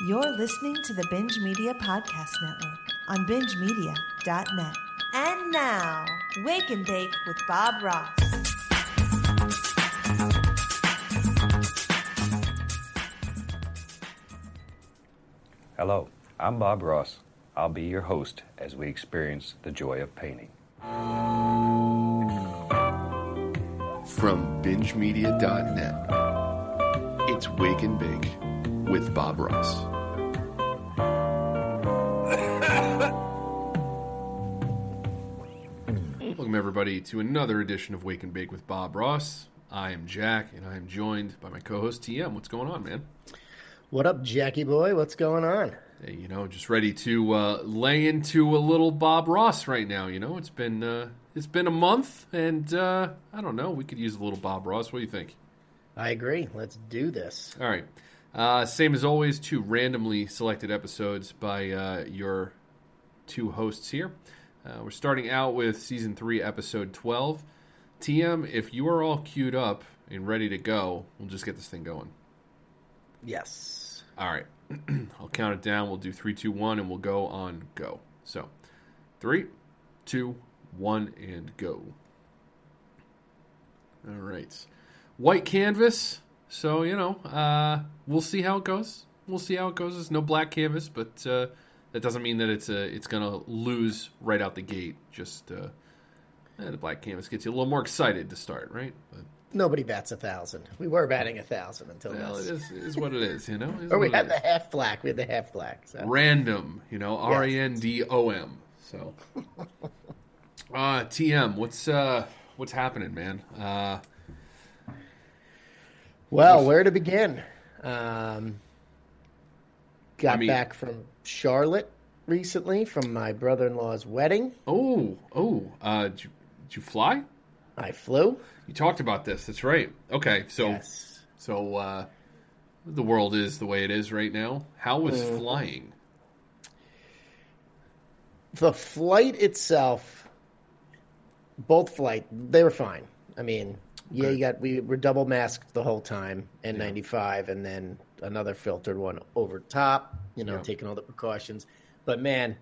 You're listening to the Binge Media Podcast Network on bingemedia.net. And now, Wake and Bake with Bob Ross. Hello, I'm Bob Ross. I'll be your host as we experience the joy of painting. From BingeMedia.net, it's Wake and Bake with Bob Ross. Welcome, everybody, to another edition of Wake and Bake with Bob Ross. I am Jack, and I am joined by my co host, TM. What's going on, man? What up, Jackie boy? What's going on? Hey, you know, just ready to uh, lay into a little Bob Ross right now. You know, it's been uh, it's been a month, and uh, I don't know. We could use a little Bob Ross. What do you think? I agree. Let's do this. All right. Uh, same as always, two randomly selected episodes by uh, your two hosts here. Uh, we're starting out with season three, episode 12. TM, if you are all queued up and ready to go, we'll just get this thing going. Yes. All right. I'll count it down. We'll do three, two, one, and we'll go on go. So, three, two, one, and go. All right. White canvas. So, you know, uh, we'll see how it goes. We'll see how it goes. There's no black canvas, but uh, that doesn't mean that it's a, it's going to lose right out the gate. Just uh, eh, the black canvas gets you a little more excited to start, right? But, Nobody bats a thousand. We were batting a thousand until well, this. is, is what it is, you know? It is Or we it had is. the half black. We had the half black. So. random, you know, R A N D O M. So, uh, TM, what's uh, what's happening, man? Uh, Well, where to begin? Um, got I mean- back from Charlotte recently from my brother-in-law's wedding. oh, oh, uh, did you, did you fly? I flew. You talked about this. That's right. Okay, so Yes. so uh, the world is the way it is right now. How was Mm-hmm. flying? The flight itself, both flight, they were fine. I mean, yeah, Okay. you got we were double masked the whole time, N95, and then another filtered one over top. You know, Yeah. taking all the precautions. But man,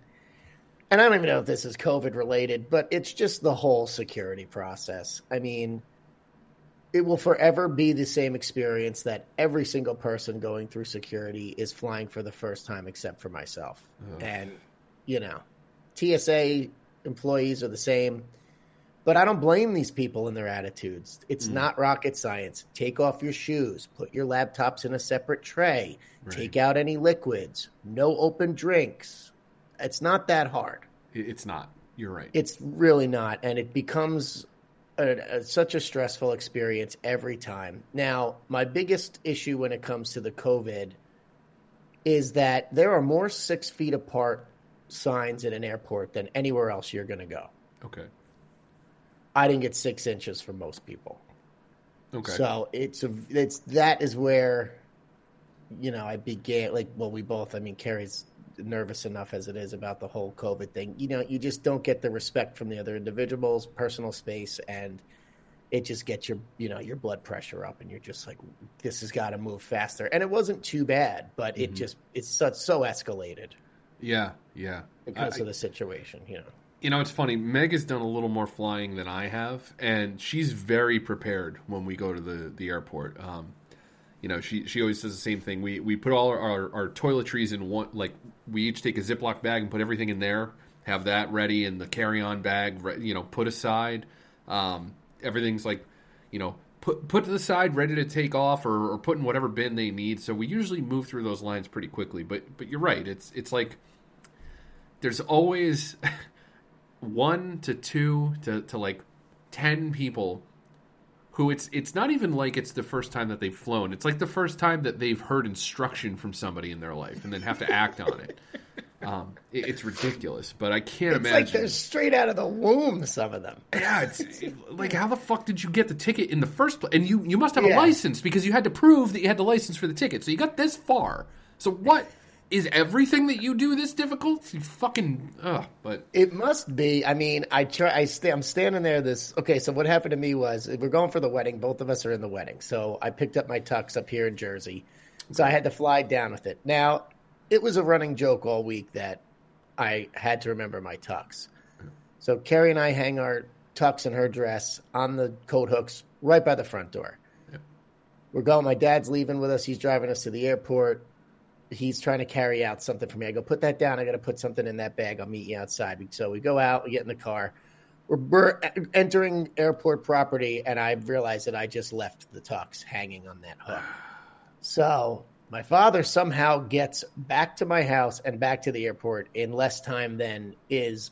and I don't even know if this is COVID related, but it's just the whole security process. I mean, it will forever be the same experience that every single person going through security is flying for the first time, except for myself. And you know, TSA employees are the same. But I don't blame these people and their attitudes. It's mm. not rocket science. Take off your shoes, put your laptops in a separate tray, take out any liquids, no open drinks. It's not that hard. It's not. You're right. It's really not, and it becomes a, a, such a stressful experience every time. Now, my biggest issue when it comes to the COVID is that there are more six feet apart signs in an airport than anywhere else you're going to go. okay. I didn't get six inches for most people, Okay. so it's a, it's that is where, you know, I began like well, we both. I mean, Carrie's nervous enough as it is about the whole COVID thing. You know, you just don't get the respect from the other individuals, personal space, and it just gets your you know your blood pressure up, and you're just like, this has got to move faster. And it wasn't too bad, but it mm-hmm. just it's such so escalated yeah. Yeah. because I- of the situation. You know, You know, it's funny. Meg has done a little more flying than I have, and she's very prepared when we go to the the airport. Um, you know, she she always does the same thing. We we put all our, our, our toiletries in one. Like we each take a Ziploc bag and put everything in there. Have that ready, and the carry on bag, you know, put aside. Um, everything's like, you know, put put to the side, ready to take off, or, or put in whatever bin they need. So we usually move through those lines pretty quickly. But but you're right. It's it's like there's always one to two to, to like 10 people who it's it's not even like it's the first time that they've flown. It's like the first time that they've heard instruction from somebody in their life and then have to act on it. Um, it- it's ridiculous but i can't imagine it's like they're straight out of the womb. Some of them. yeah it's like how the fuck did you get the ticket in the first place and you you must have a license because you had to prove that you had the license for the ticket. So you got this far. So what is everything that you do this difficult you fucking ugh but It must be. I mean, I try. I stay. I'm standing there. This okay. So what happened to me was we're going for the wedding. Both of us are in the wedding. So I picked up my tux up here in Jersey. So I had to fly down with it. Now it was a running joke all week that I had to remember my tux. So Carrie and I hang our tux and her dress on the coat hooks right by the front door. Yep. We're going. My dad's leaving with us. He's driving us to the airport. He's trying to carry out something for me. I go, put that down. I got to put something in that bag. I'll meet you outside. So we go out. We get in the car. We're, we're entering airport property, and I realize that I just left the tux hanging on that hook. So my father somehow gets back to my house and back to the airport in less time than is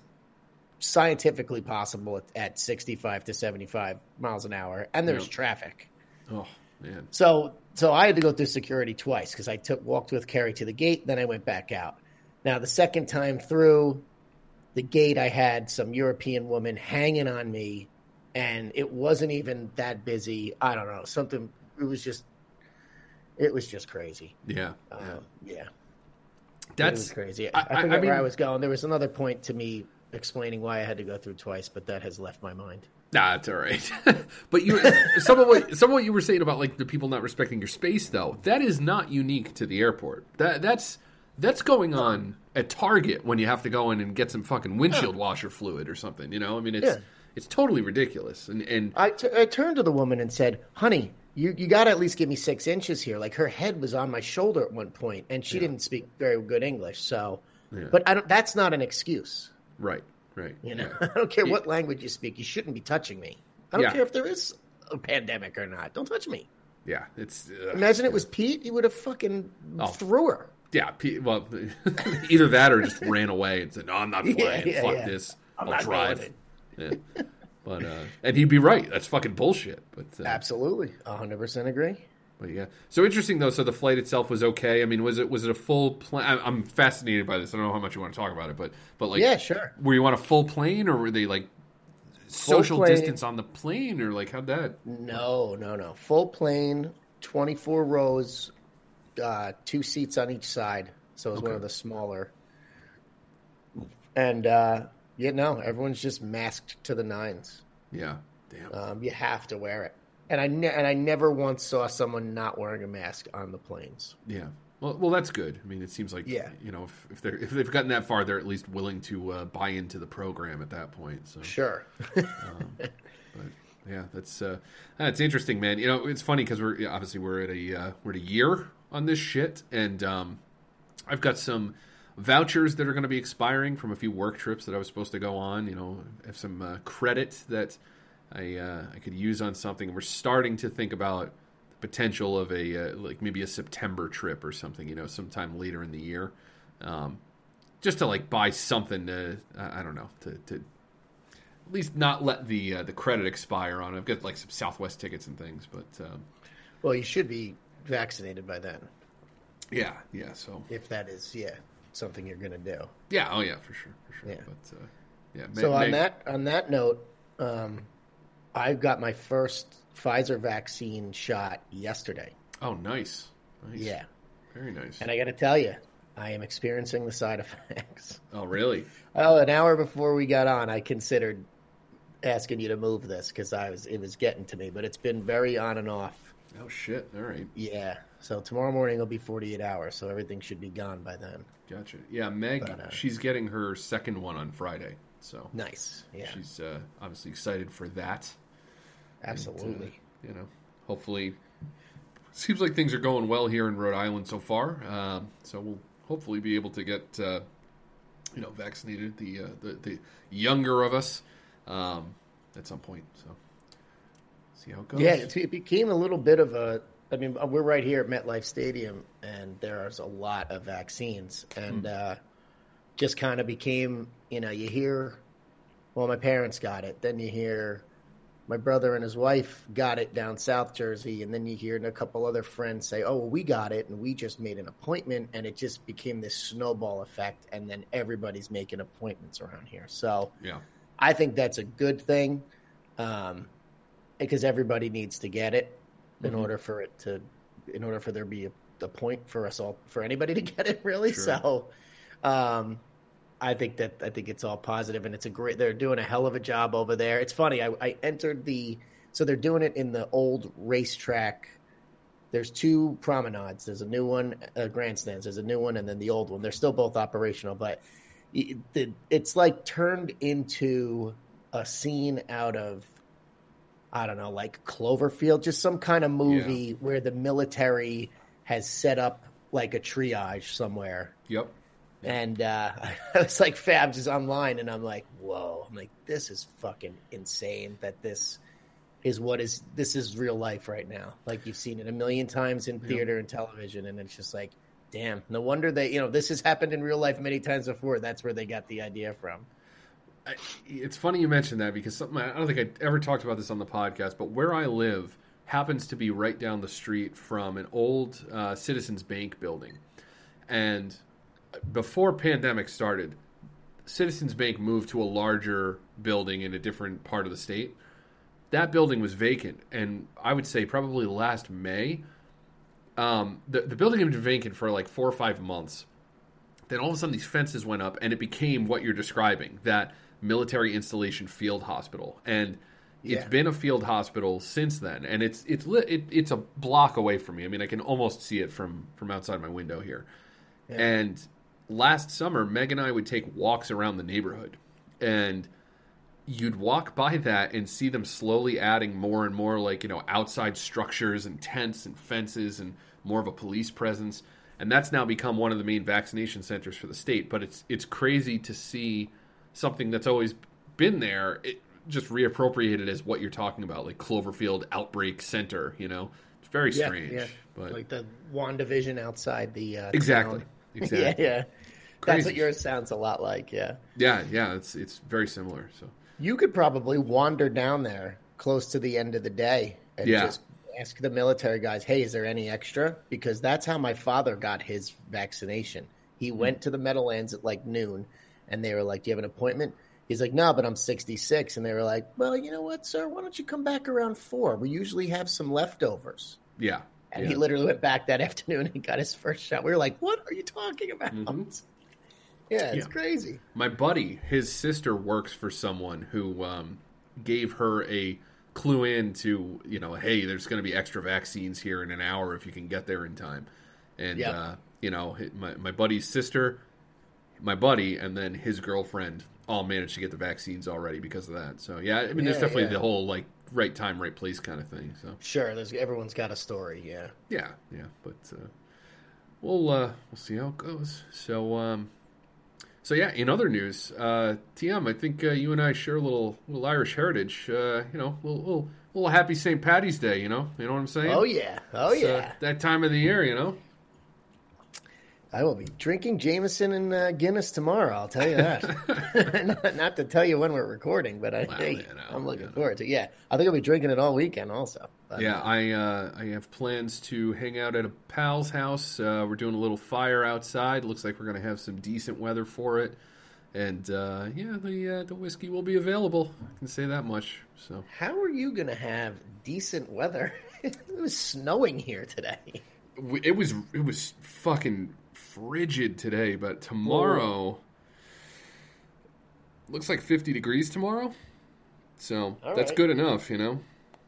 scientifically possible at, at 65 to 75 miles an hour and there's Yeah. traffic Oh man. so so i had to go through security twice because i took walked with carrie to the gate then i went back out now the second time through the gate i had some european woman hanging on me and it wasn't even that busy i don't know something it was just it was just crazy Yeah. um, yeah. yeah it was That's crazy. I- I, I- I forget I mean- where I was going. There was another point to me explaining why I had to go through twice, but that has left my mind. Nah, it's all right. but you, some of what some of what you were saying about like the people not respecting your space, though, that is not unique to the airport. That that's that's going on at Target when you have to go in and get some fucking windshield washer fluid or something. You know, I mean, it's Yeah. it's totally ridiculous. And and I, t- I turned to the woman and said, "Honey, you you got to at least give me six inches here." Like her head was on my shoulder at one point, and she didn't speak very good English. So, Yeah. but I don't. That's not an excuse. right, right, You know. I don't care Yeah. what language you speak. You shouldn't be touching me. I don't Yeah. care if there is a pandemic or not. Don't touch me. yeah, it's uh, Imagine it was Pete. He would have fucking Oh. threw her. yeah. P- Well, either that or just ran away and said, "No, I'm not flying. yeah, Fuck this. I'm I'll not drive." Yeah. But uh, and he'd be right. That's fucking bullshit. But uh, Absolutely, hundred percent agree. But yeah, so interesting though. So the flight itself was okay. I mean, was it was it a full plane? I'm fascinated by this. I don't know how much you want to talk about it, but but like, Yeah, sure. Were you on a full plane, or were they like social distance on the plane, or like how'd that? No, no, no. Full plane, 24 rows, uh, two seats on each side. So it was one of the smaller. And, uh, yeah, no, everyone's just masked to the nines. Yeah, damn. Um, you have to wear it. And I, ne- and I never once saw someone not wearing a mask on the planes. yeah. Well, well, that's good. I mean, it seems like Yeah. you know if, if they're if they've gotten that far, they're at least willing to uh, buy into the program at that point. So Sure. But yeah, that's uh, that's interesting, man. You know, it's funny because we're obviously we're at a uh, we're at a year on this shit, and um, I've got some vouchers that are going to be expiring from a few work trips that I was supposed to go on. You know, I have some uh, credit that I uh, I could use on something. We're starting to think about the potential of a uh, like maybe a September trip or something. You know, sometime later in the year. Um, just to like buy something to I I don't know to, to at least not let the uh, the credit expire on it. I've got like some Southwest tickets and things, but um, well, you should be vaccinated by then, yeah, yeah. So if that is, yeah, something you're going to do. yeah, oh yeah, for sure, for sure. Yeah. But uh, yeah, So on May- that on that note, um, I got my first Pfizer vaccine shot yesterday. oh nice, nice, Yeah, very nice. and I got to tell you, I am experiencing the side effects. oh really? Oh, an hour before we got on, I considered asking you to move this because I was it was getting to me, but it's been very on and off. Oh shit! All right, Yeah. So tomorrow morning will be 48 hours, so everything should be gone by then. gotcha. Yeah, Meg, But, uh, she's getting her second one on Friday, so Nice. Yeah. she's uh, obviously excited for that. Absolutely. you know, hopefully, seems like things are going well here in Rhode Island so far. Um, so we'll hopefully be able to get, uh, you know, vaccinated the, uh, the the younger of us um, at some point. So see how it goes. Yeah, it, it became a little bit of a. I mean, we're right here at MetLife Stadium, and there's a lot of vaccines, and uh, just kind of became, you know, you hear, well, my parents got it, then you hear, my brother and his wife got it down South Jersey, and then you hear a couple other friends say, oh, well, we got it, and we just made an appointment, and it just became this snowball effect, and then everybody's making appointments around here. So yeah, I think that's a good thing, um, because everybody needs to get it in Mhm. order for it to, in order for there to be a, a point for us all, for anybody to get it, really. Sure. So, um, I think that I think it's all positive, and it's a great. They're doing a hell of a job over there. It's funny. I, I entered the so they're doing it in the old racetrack. there's two promenades. There's a new one, uh, grandstands. There's a new one, and then the old one. They're still both operational, but it, it, it's like turned into a scene out of I don't know, like Cloverfield, just some kind of movie Yeah. where the military has set up like a triage somewhere. Yep. And uh, I was like, Fab is online, and I'm like, whoa! I'm like, this is fucking insane. That this is what is this is real life right now. Like you've seen it a million times in theater and television, and it's just like, damn. No wonder they, you know, this has happened in real life many times before. That's where they got the idea from. I, it's funny you mentioned that because something I don't think I ever talked about this on the podcast, but where I live happens to be right down the street from an old uh, Citizens Bank building, and before pandemic started, Citizens Bank moved to a larger building in a different part of the state. That building was vacant, and I would say probably last May, um, the the building had been vacant for like four or five months. Then all of a sudden these fences went up and it became what you're describing that military installation field hospital. And it's Yeah. been a field hospital since then and it's it's lit, it, it's a block away from me. I mean i can almost see it from from outside my window here. And last summer meg and i would take walks around the neighborhood. And you'd walk by that and see them slowly adding more and more like you know outside structures and tents and fences and more of a police presence. And that's now become one of the main vaccination centers for the state. But it's it's crazy to see something that's always been there it just reappropriated as what you're talking about like cloverfield outbreak center you know? It's very Yeah, strange yeah. but like the Wandavision outside the uh, exactly. town. Exactly yeah, yeah. Crazy. That's what yours sounds a lot like. Yeah, yeah yeah it's it's very similar so you could probably wander down there close to the end of the day and Yeah. just ask the military guys, "Hey, is there any extra?" Because that's how my father got his vaccination. He Hmm. went to the Meadowlands at like noon, and they were like, "Do you have an appointment?" He's like, "No, but I'm 66," and they were like, "Well, you know what, sir? Why don't you come back around four? We usually have some leftovers." yeah And yeah. he literally went back that afternoon and got his first shot. We were like, "What are you talking about?" Mhm. Yeah, it's Yeah. crazy. my buddy, his sister works for someone who um, gave her a clue in to, you know, hey, there's going to be extra vaccines here in an hour if you can get there in time. And, Yep. uh, you know, my, my buddy's sister, my buddy, and then his girlfriend all managed to get the vaccines already because of that. So, yeah, I mean, there's definitely yeah. the whole, like, right time, right place kind of thing. So, Sure, there's everyone's got a story. Yeah. yeah, yeah, but uh, we'll uh, we'll see how it goes. So, um, so yeah. In other news, uh, TM, I think uh, you and I share a little little Irish heritage. Uh, you know, little, little little happy St. Patty's Day. You know, you know what I'm saying? Oh yeah. Oh It's, uh, yeah. that time of the year. You know. I will be drinking Jameson and uh, Guinness tomorrow. I'll tell you that. not, not to tell you when we're recording, but I, Well, hey, know, I'm looking forward to. it. Yeah, I think I'll be drinking it all weekend. Also. But, Yeah, I uh, I have plans to hang out at a pal's house. Uh, we're doing a little fire outside. Looks like we're going to have some decent weather for it, and uh, yeah, the uh, the whiskey will be available. I can say that much. So How are you going to have decent weather? it was snowing here today. It was it was fucking frigid today, but tomorrow looks like 50 degrees tomorrow. So All that's right. good enough, you know.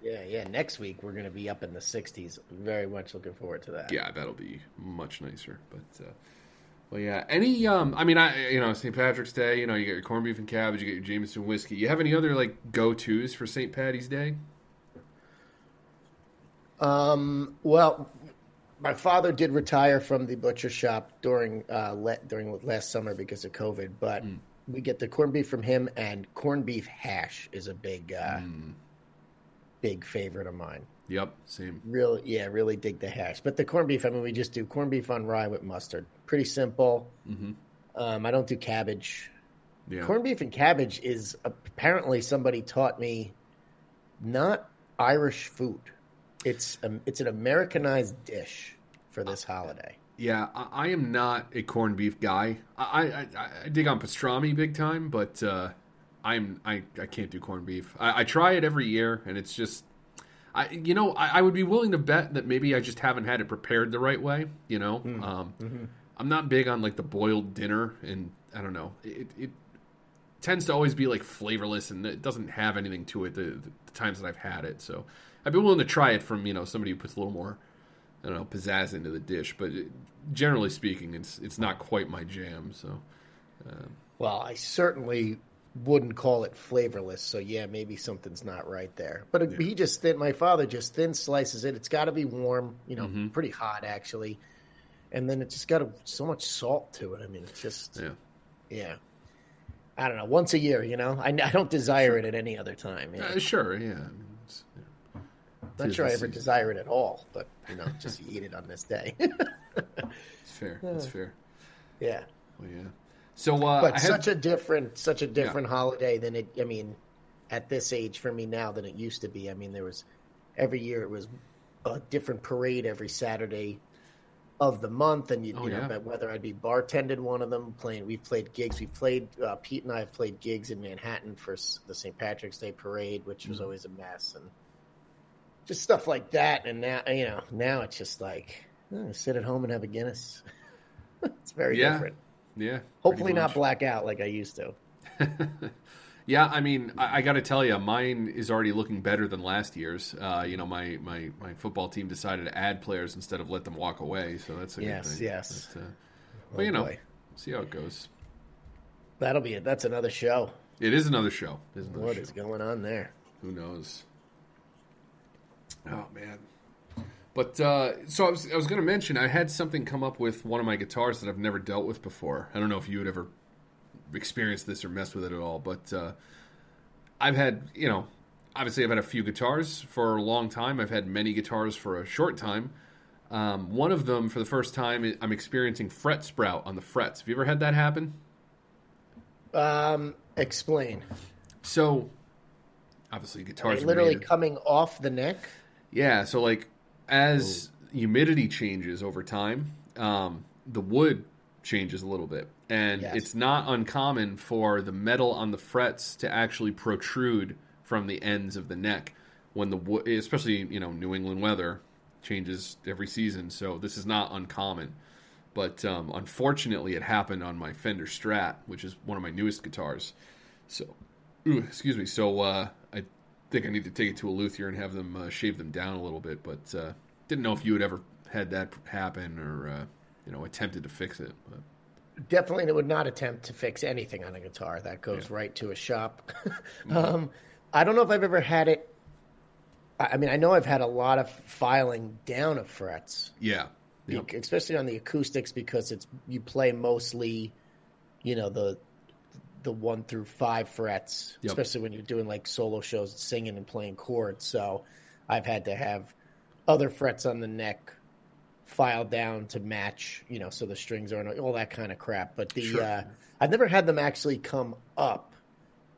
Yeah, yeah. Next week we're going to be up in the 60s. Very much looking forward to that. Yeah, that'll be much nicer. But uh, well, yeah. Any um, I mean, I you know St. Patrick's Day. You know, you get your corned beef and cabbage. You get your Jameson whiskey. You have any other like go tos for St. Patty's Day? Um, well, my father did retire from the butcher shop during uh, le- during last summer because of COVID, but we get the corned beef from him, and corned beef hash is a big, uh, big favorite of mine. Yep, same. Real, yeah, really dig the hash. But the corned beef, I mean, we just do corned beef on rye with mustard. Pretty simple. Um, I don't do cabbage. Yeah, Corned beef and cabbage is apparently somebody taught me not Irish food. It's um, it's an Americanized dish for this holiday. Yeah, I, I am not a corned beef guy. I, I, I, dig on pastrami big time, but uh, I'm I, I can't do corned beef. I, I try it every year, and it's just, I you know I, I would be willing to bet that maybe I just haven't had it prepared the right way. You know, um, I'm not big on like the boiled dinner, and I don't know it. it tends to always be like flavorless and it doesn't have anything to it the, the times that I've had it. So I've been willing to try it from you know somebody who puts a little more I don't know pizzazz into the dish. But it, generally speaking, it's it's not quite my jam. So Well, I certainly wouldn't call it flavorless. So yeah, maybe something's not right there. But it, he just thin. My father just thin slices it. It's got to be warm. You know, Mm-hmm. pretty hot actually. And then it just got a, so much salt to it. I mean, it's just yeah. yeah. I don't know. Once a year, you know. I, I don't desire it at any other time. Yeah. Uh, sure, yeah. It's, yeah. Not sure I ever desire it at all, but you know, just eat it on this day. It's fair. It's fair. yeah. Well, yeah. So, uh, but I had, such a different such a different holiday than it i mean at this age for me now than it used to be i mean there was every year it was a different parade every saturday of the month and you, Oh, you know yeah. whether i'd be bartended one of them playing we've played gigs we've played uh, pete and i have played gigs in manhattan for the st patrick's day parade which Mm-hmm. was always a mess and just stuff like that and now you know now it's just like oh, sit at home and have a guinness it's very Yeah. different yeah. hopefully not black out like i used to Yeah, I mean, I, I got to tell you, mine is already looking better than last year's. Uh, you know, my, my, my football team decided to add players instead of let them walk away, so that's a Yes, good thing. yes. But, uh, but you know, boy. see how it goes. That'll be it. That's another show. It is another show. It is another What show. is going on there? Who knows? Oh man. But uh, so I was I was going to mention I had something come up with one of my guitars that I've never dealt with before. I don't know if you had ever experienced this or messed with it at all, but uh, I've had you know obviously I've had a few guitars for a long time. I've had many guitars for a short time. Um, one of them, for the first time, I'm experiencing fret sprout on the frets. Have you ever had that happen? Um, explain. So, obviously, guitars are literally made- coming off the neck. Yeah, so like as humidity changes over time, um, the wood changes a little bit, and Yes. it's not uncommon for the metal on the frets to actually protrude from the ends of the neck when the wood, especially you know New England weather changes every season, so this is not uncommon. But um, unfortunately, it happened on my Fender Strat, which is one of my newest guitars. So, ooh, excuse me. So uh, I think I need to take it to a luthier and have them uh, shave them down a little bit. But uh, didn't know if you had ever had that happen or uh, you know attempted to fix it. But Definitely would not attempt to fix anything on a guitar. That goes right to a shop. um, I don't know if I've ever had it. I I mean, I know I've had a lot of filing down of frets, yeah, Yep. especially on the acoustics because it's you play mostly, you know the the one through five frets, Yep. especially when you're doing like solo shows, singing and playing chords. So I've had to have other frets on the neck filed down to match, you know, so the strings are all that kind of crap. But the Sure. uh, I've never had them actually come up.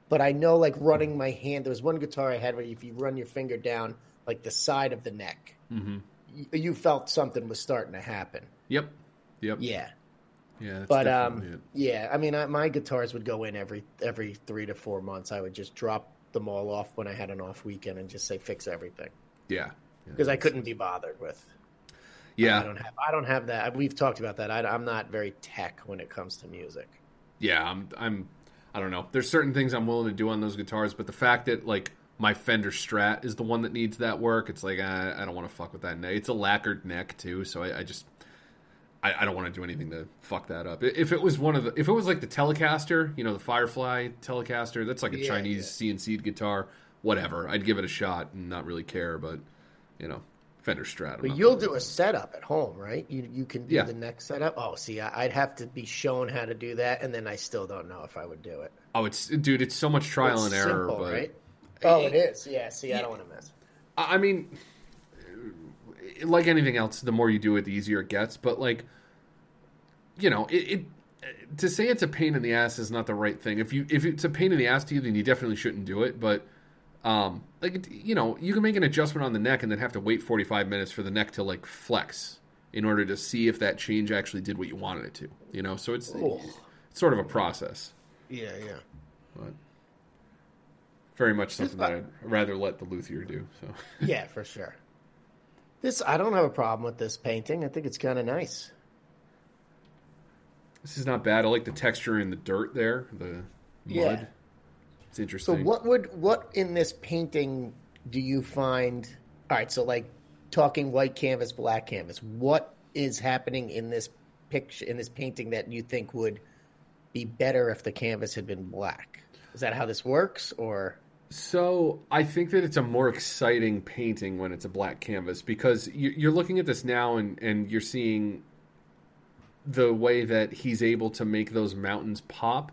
But I know, like running my hand. There was one guitar I had where if you run your finger down like the side of the neck, Mhm. you, you felt something was starting to happen. yep, yep, Yeah, yeah. That's but um, yeah. I mean, I, my guitars would go in every every three to four months. I would just drop them all off when I had an off weekend and just say fix everything yeah, yeah. because I couldn't be bothered with. yeah. I don't have I don't have that. We've talked about that. I, I'm not very tech when it comes to music. yeah, I'm, I'm, I don't know. There's certain things I'm willing to do on those guitars, but the fact that like my Fender Strat is the one that needs that work, it's like I, I don't want to fuck with that neck. It's a lacquered neck too, so I, I just, I, I don't want to do anything to fuck that up. If it was one of the, if it was like the Telecaster, you know, the Firefly Telecaster, that's like a Yeah, Chinese CNC guitar, whatever. I'd give it a shot and not really care, but you know, Fender Strat. But you'll do a setup at home, right? You you can do Yeah. the next setup. Oh, see, I, I'd have to be shown how to do that, and then I still don't know if I would do it. Oh, it's dude, it's so much trial It's and error, simple, but right? Oh, it is. Yeah. See, I don't want to mess. I I mean, like anything else, the more you do it, the easier it gets. But like, you know, it, it to say it's a pain in the ass is not the right thing. If you if it's a pain in the ass to you, then you definitely shouldn't do it. But um, like you know, you can make an adjustment on the neck and then have to wait forty five minutes for the neck to like flex in order to see if that change actually did what you wanted it to. You know, so it's, Oh. it's sort of a process. Yeah, yeah. But very much something that I'd rather let the luthier do. So. Yeah, for sure. This I don't have a problem with this painting. I think it's kind of nice. This is not bad. I like the texture in the dirt there, the mud. Yeah. It's interesting. So what would what in this painting do you find? All right, so like talking white canvas, black canvas. What is happening in this picture in this painting that you think would be better if the canvas had been black? Is that how this works, or So I think that it's a more exciting painting when it's a black canvas because you- you're looking at this now and, and you're seeing the way that he's able to make those mountains pop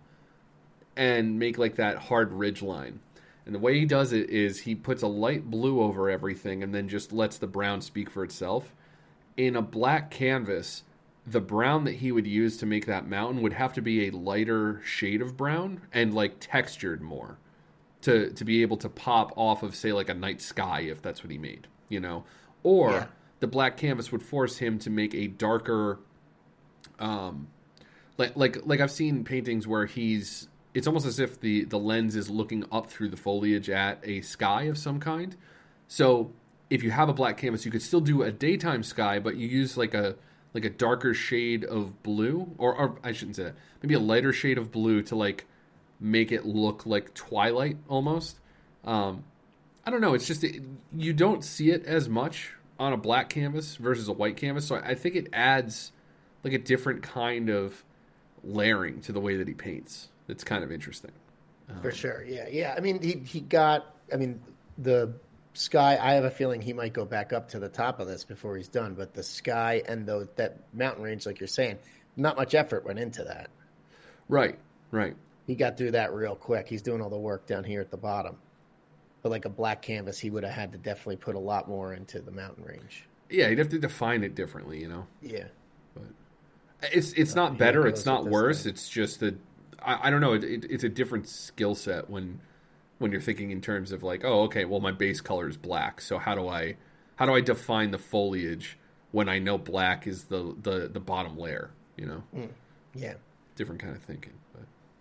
and make like that hard ridge line. And the way he does it is he puts a light blue over everything and then just lets the brown speak for itself. In a black canvas, the brown that he would use to make that mountain would have to be a lighter shade of brown and like textured more to to be able to pop off of say like a night sky if that's what he made, you know. Or Yeah. the black canvas would force him to make a darker um like like like I've seen paintings where he's it's almost as if the the lens is looking up through the foliage at a sky of some kind. So if you have a black canvas, you could still do a daytime sky, but you use like a like a darker shade of blue, or, or I shouldn't say that. Maybe a lighter shade of blue to like make it look like twilight almost. Um, I don't know. It's just it, you don't see it as much on a black canvas versus a white canvas, so I think it adds like a different kind of layering to the way that he paints. It's kind of interesting. for sure? Yeah, yeah. I mean, he he got. I mean, the sky. I have a feeling he might go back up to the top of this before he's done. But the sky and the that mountain range, like you're saying, not much effort went into that. Right, right. He got through that real quick. He's doing all the work down here at the bottom. But like a black canvas, he would have had to definitely put a lot more into the mountain range. Yeah, you'd have to define it differently, you know. Yeah. But it's it's not better. It's not worse. thing. It's just that I, I don't know. It, it, it's a different skill set when when you're thinking in terms of like, oh, okay, well, my base color is black. So how do I how do I define the foliage when I know black is the the, the bottom layer? You know, mm, Yeah. different kind of thinking.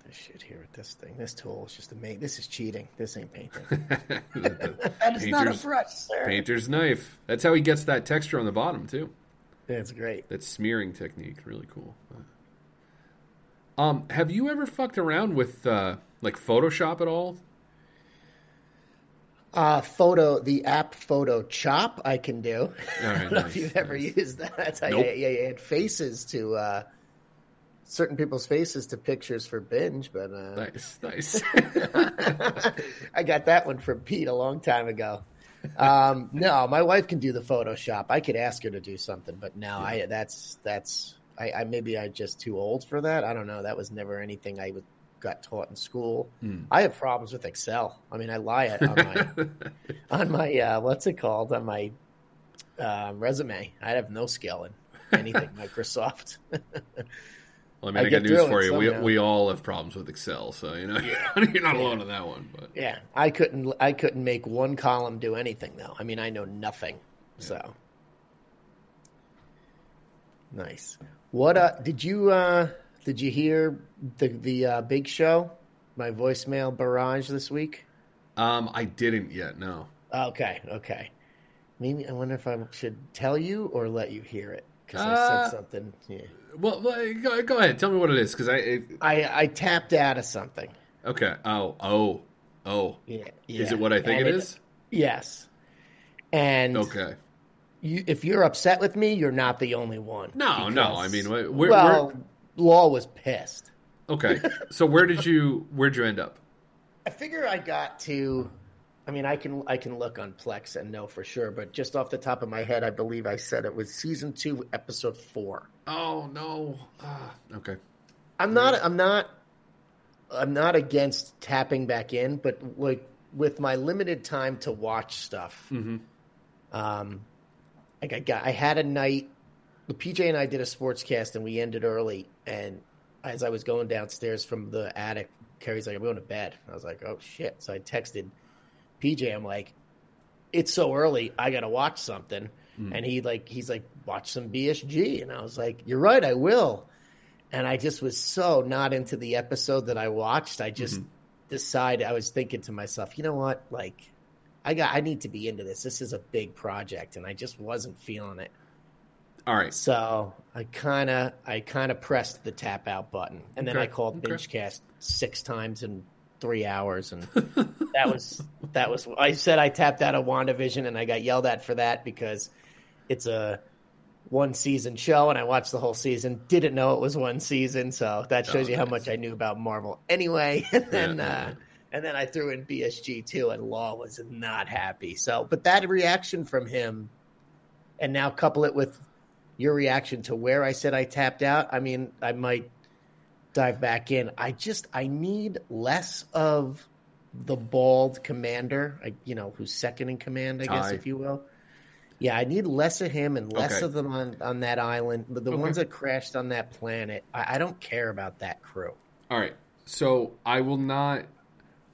This shit here with this thing. This tool is just amazing. This is cheating. This ain't painting. that is not a brush, sir. painter's knife. That's how he gets that texture on the bottom too. That's great. That smearing technique, really cool. Um, have you ever fucked around with uh, like Photoshop at all? Uh, photo, the app Photo Chop, I can do. All I don't know if you've ever used that. That's how Nope. you, yeah, you had faces to uh, certain people's faces to pictures for binge, but uh, Nice, nice. I got that one from Pete a long time ago. Um, no, my wife can do the Photoshop. I could ask her to do something, but no, I that's that's I, I maybe I'm just too old for that. I don't know. That was never anything I was, got taught in school. Hmm. I have problems with Excel. I mean, I lie it on my on my uh, what's it called on my uh, resume. I have no skill in anything Microsoft. Well, I mean, I I, got get news for you. We somehow. we all have problems with Excel, so you know you're not alone in that one. But Yeah, I couldn't. I couldn't make one column do anything though. I mean, I know nothing. So nice. What uh, did you uh, did you hear the the uh, big show? My voicemail barrage this week. um, I didn't yet. No. Okay, okay. Maybe I wonder if I should tell you or let you hear it because I Uh, said something. Yeah. Well, go, go ahead. Tell me what it is, because I. It, I I tapped out of something. okay. Oh, oh, oh. Yeah, yeah. Is it what I think And it is? Yes. And Okay. you, if you're upset with me, you're not the only one. No, no. I mean, we're, we're, well, Law was pissed. okay. So where did you where'd you end up? I figure I got to. I mean, I can I can look on Plex and know for sure, but just off the top of my head, I believe I said it was season two, episode four. Oh no. Ah, okay. I'm not. I'm not. I'm not against tapping back in, but like with my limited time to watch stuff, Mhm. um, like I got, I had a night. The PJ and I did a sports cast, and we ended early. And as I was going downstairs from the attic, Carrie's like, "I'm going to bed." I was like, "Oh shit!" So I texted PJ. I'm like, "It's so early. I got to watch something." Hmm. And he like, he's like, "Watch some BSG," and I was like, "You're right, I will." and I just was so not into the episode that I watched. I just mm-hmm. decided I was thinking to myself, you know what, like I got I need to be into this. This is a big project, and I just wasn't feeling it. All right. So I kind of I kind of pressed the tap out button, and then I called okay. BingeCast six times in three hours, and that was that was. I said I tapped out of WandaVision, and I got yelled at for that because it's a one season show, and I watched the whole season. Didn't know it was one season, so that shows Oh, you how much I knew about Marvel anyway. And then, Yeah, uh, and then I threw in BSG too, and Law was not happy. So, but that reaction from him, and now couple it with your reaction to where I said I tapped out. I mean, I might dive back in. I just I need less of the bald commander, I, you know, who's second in command, I guess, Aye. if you will. Yeah, I need less of him and less Okay. of them on, on that island. But the Okay. ones that crashed on that planet, I, I don't care about that crew. All right. So I will not.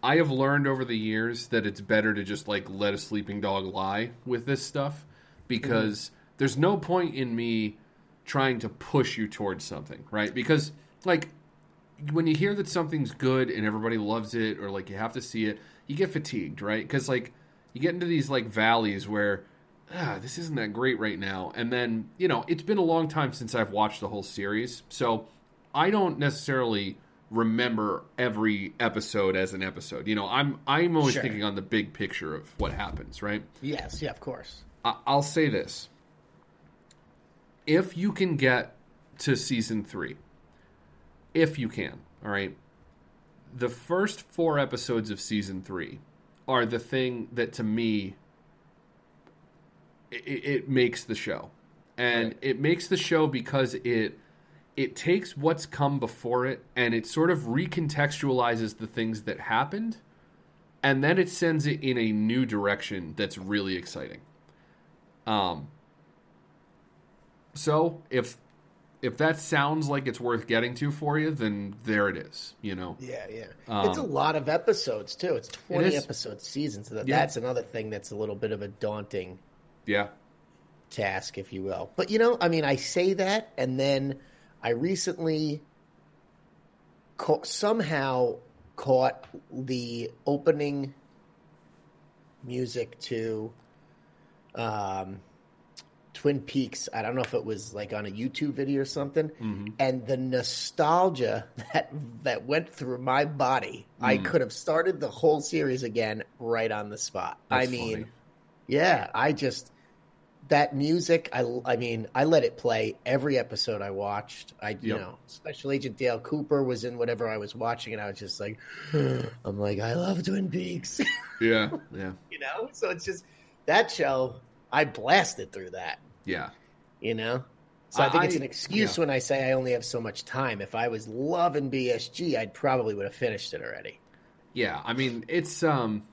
I have learned over the years that it's better to just like let a sleeping dog lie with this stuff because mm-hmm. there's no point in me trying to push you towards something, right? Because like when you hear that something's good and everybody loves it or like you have to see it, you get fatigued, right? Because like you get into these like valleys where ah, this isn't that great right now, and then you know it's been a long time since I've watched the whole series, so I don't necessarily remember every episode as an episode. You know, I'm I'm always Sure. thinking on the big picture of what happens, right? Yes, yeah, of course. I- I'll say this: if you can get to season three, if you can, all right, the first four episodes of season three are the thing that to me it, it makes the show, and Right. it makes the show because it it takes what's come before it and it sort of recontextualizes the things that happened and then it sends it in a new direction that's really exciting. Um so if if that sounds like it's worth getting to for you then there it is you know Yeah, yeah. Um, it's a lot of episodes too. It's twenty is. episode season, so that, Yeah. that's another thing that's a little bit of a daunting yeah task, if you will. But you know, I mean, I say that, and then I recently ca- somehow caught the opening music to um, Twin Peaks. I don't know if it was like on a YouTube video or something, Mm-hmm. and the nostalgia that that went through my body. I Mm. could have started the whole series again right on the spot. I mean. funny. Yeah, I just that music. I I mean, I let it play every episode I watched. I you Yep. know, Special Agent Dale Cooper was in whatever I was watching, and I was just like, I'm like, I love Twin Peaks, yeah yeah you know. So it's just that show. I blasted through that, yeah you know. So I think it's an excuse yeah. when I say I only have so much time. If I was loving BSG, I'd probably would have finished it already. Yeah, I mean it's um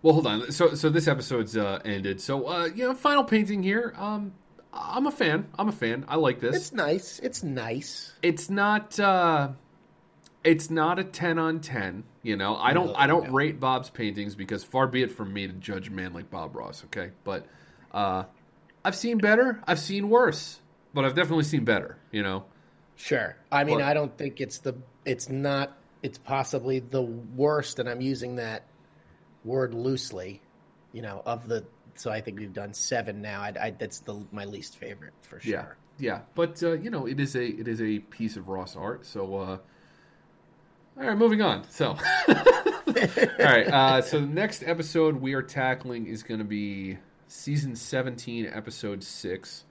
well hold on. So so this episode's uh ended. So uh you know, final painting here. Um I'm a fan. I'm a fan. I like this. It's nice. It's nice. It's not uh it's not a 10 on 10, you know. I don't No, I don't no. rate Bob's paintings because far be it from me to judge a man like Bob Ross, okay? But uh I've seen better, I've seen worse, but I've definitely seen better, you know. Sure. I mean, But- I don't think it's the. It's not. It's possibly the worst, and I'm using that word loosely. You know, of the. So I think we've done seven now. I, I that's the my least favorite for sure. Yeah, yeah, but uh, you know, it is a it is a piece of Ross art. So, uh, all right, moving on. So, all right. Uh, so the next episode we are tackling is going to be season seventeen, episode six.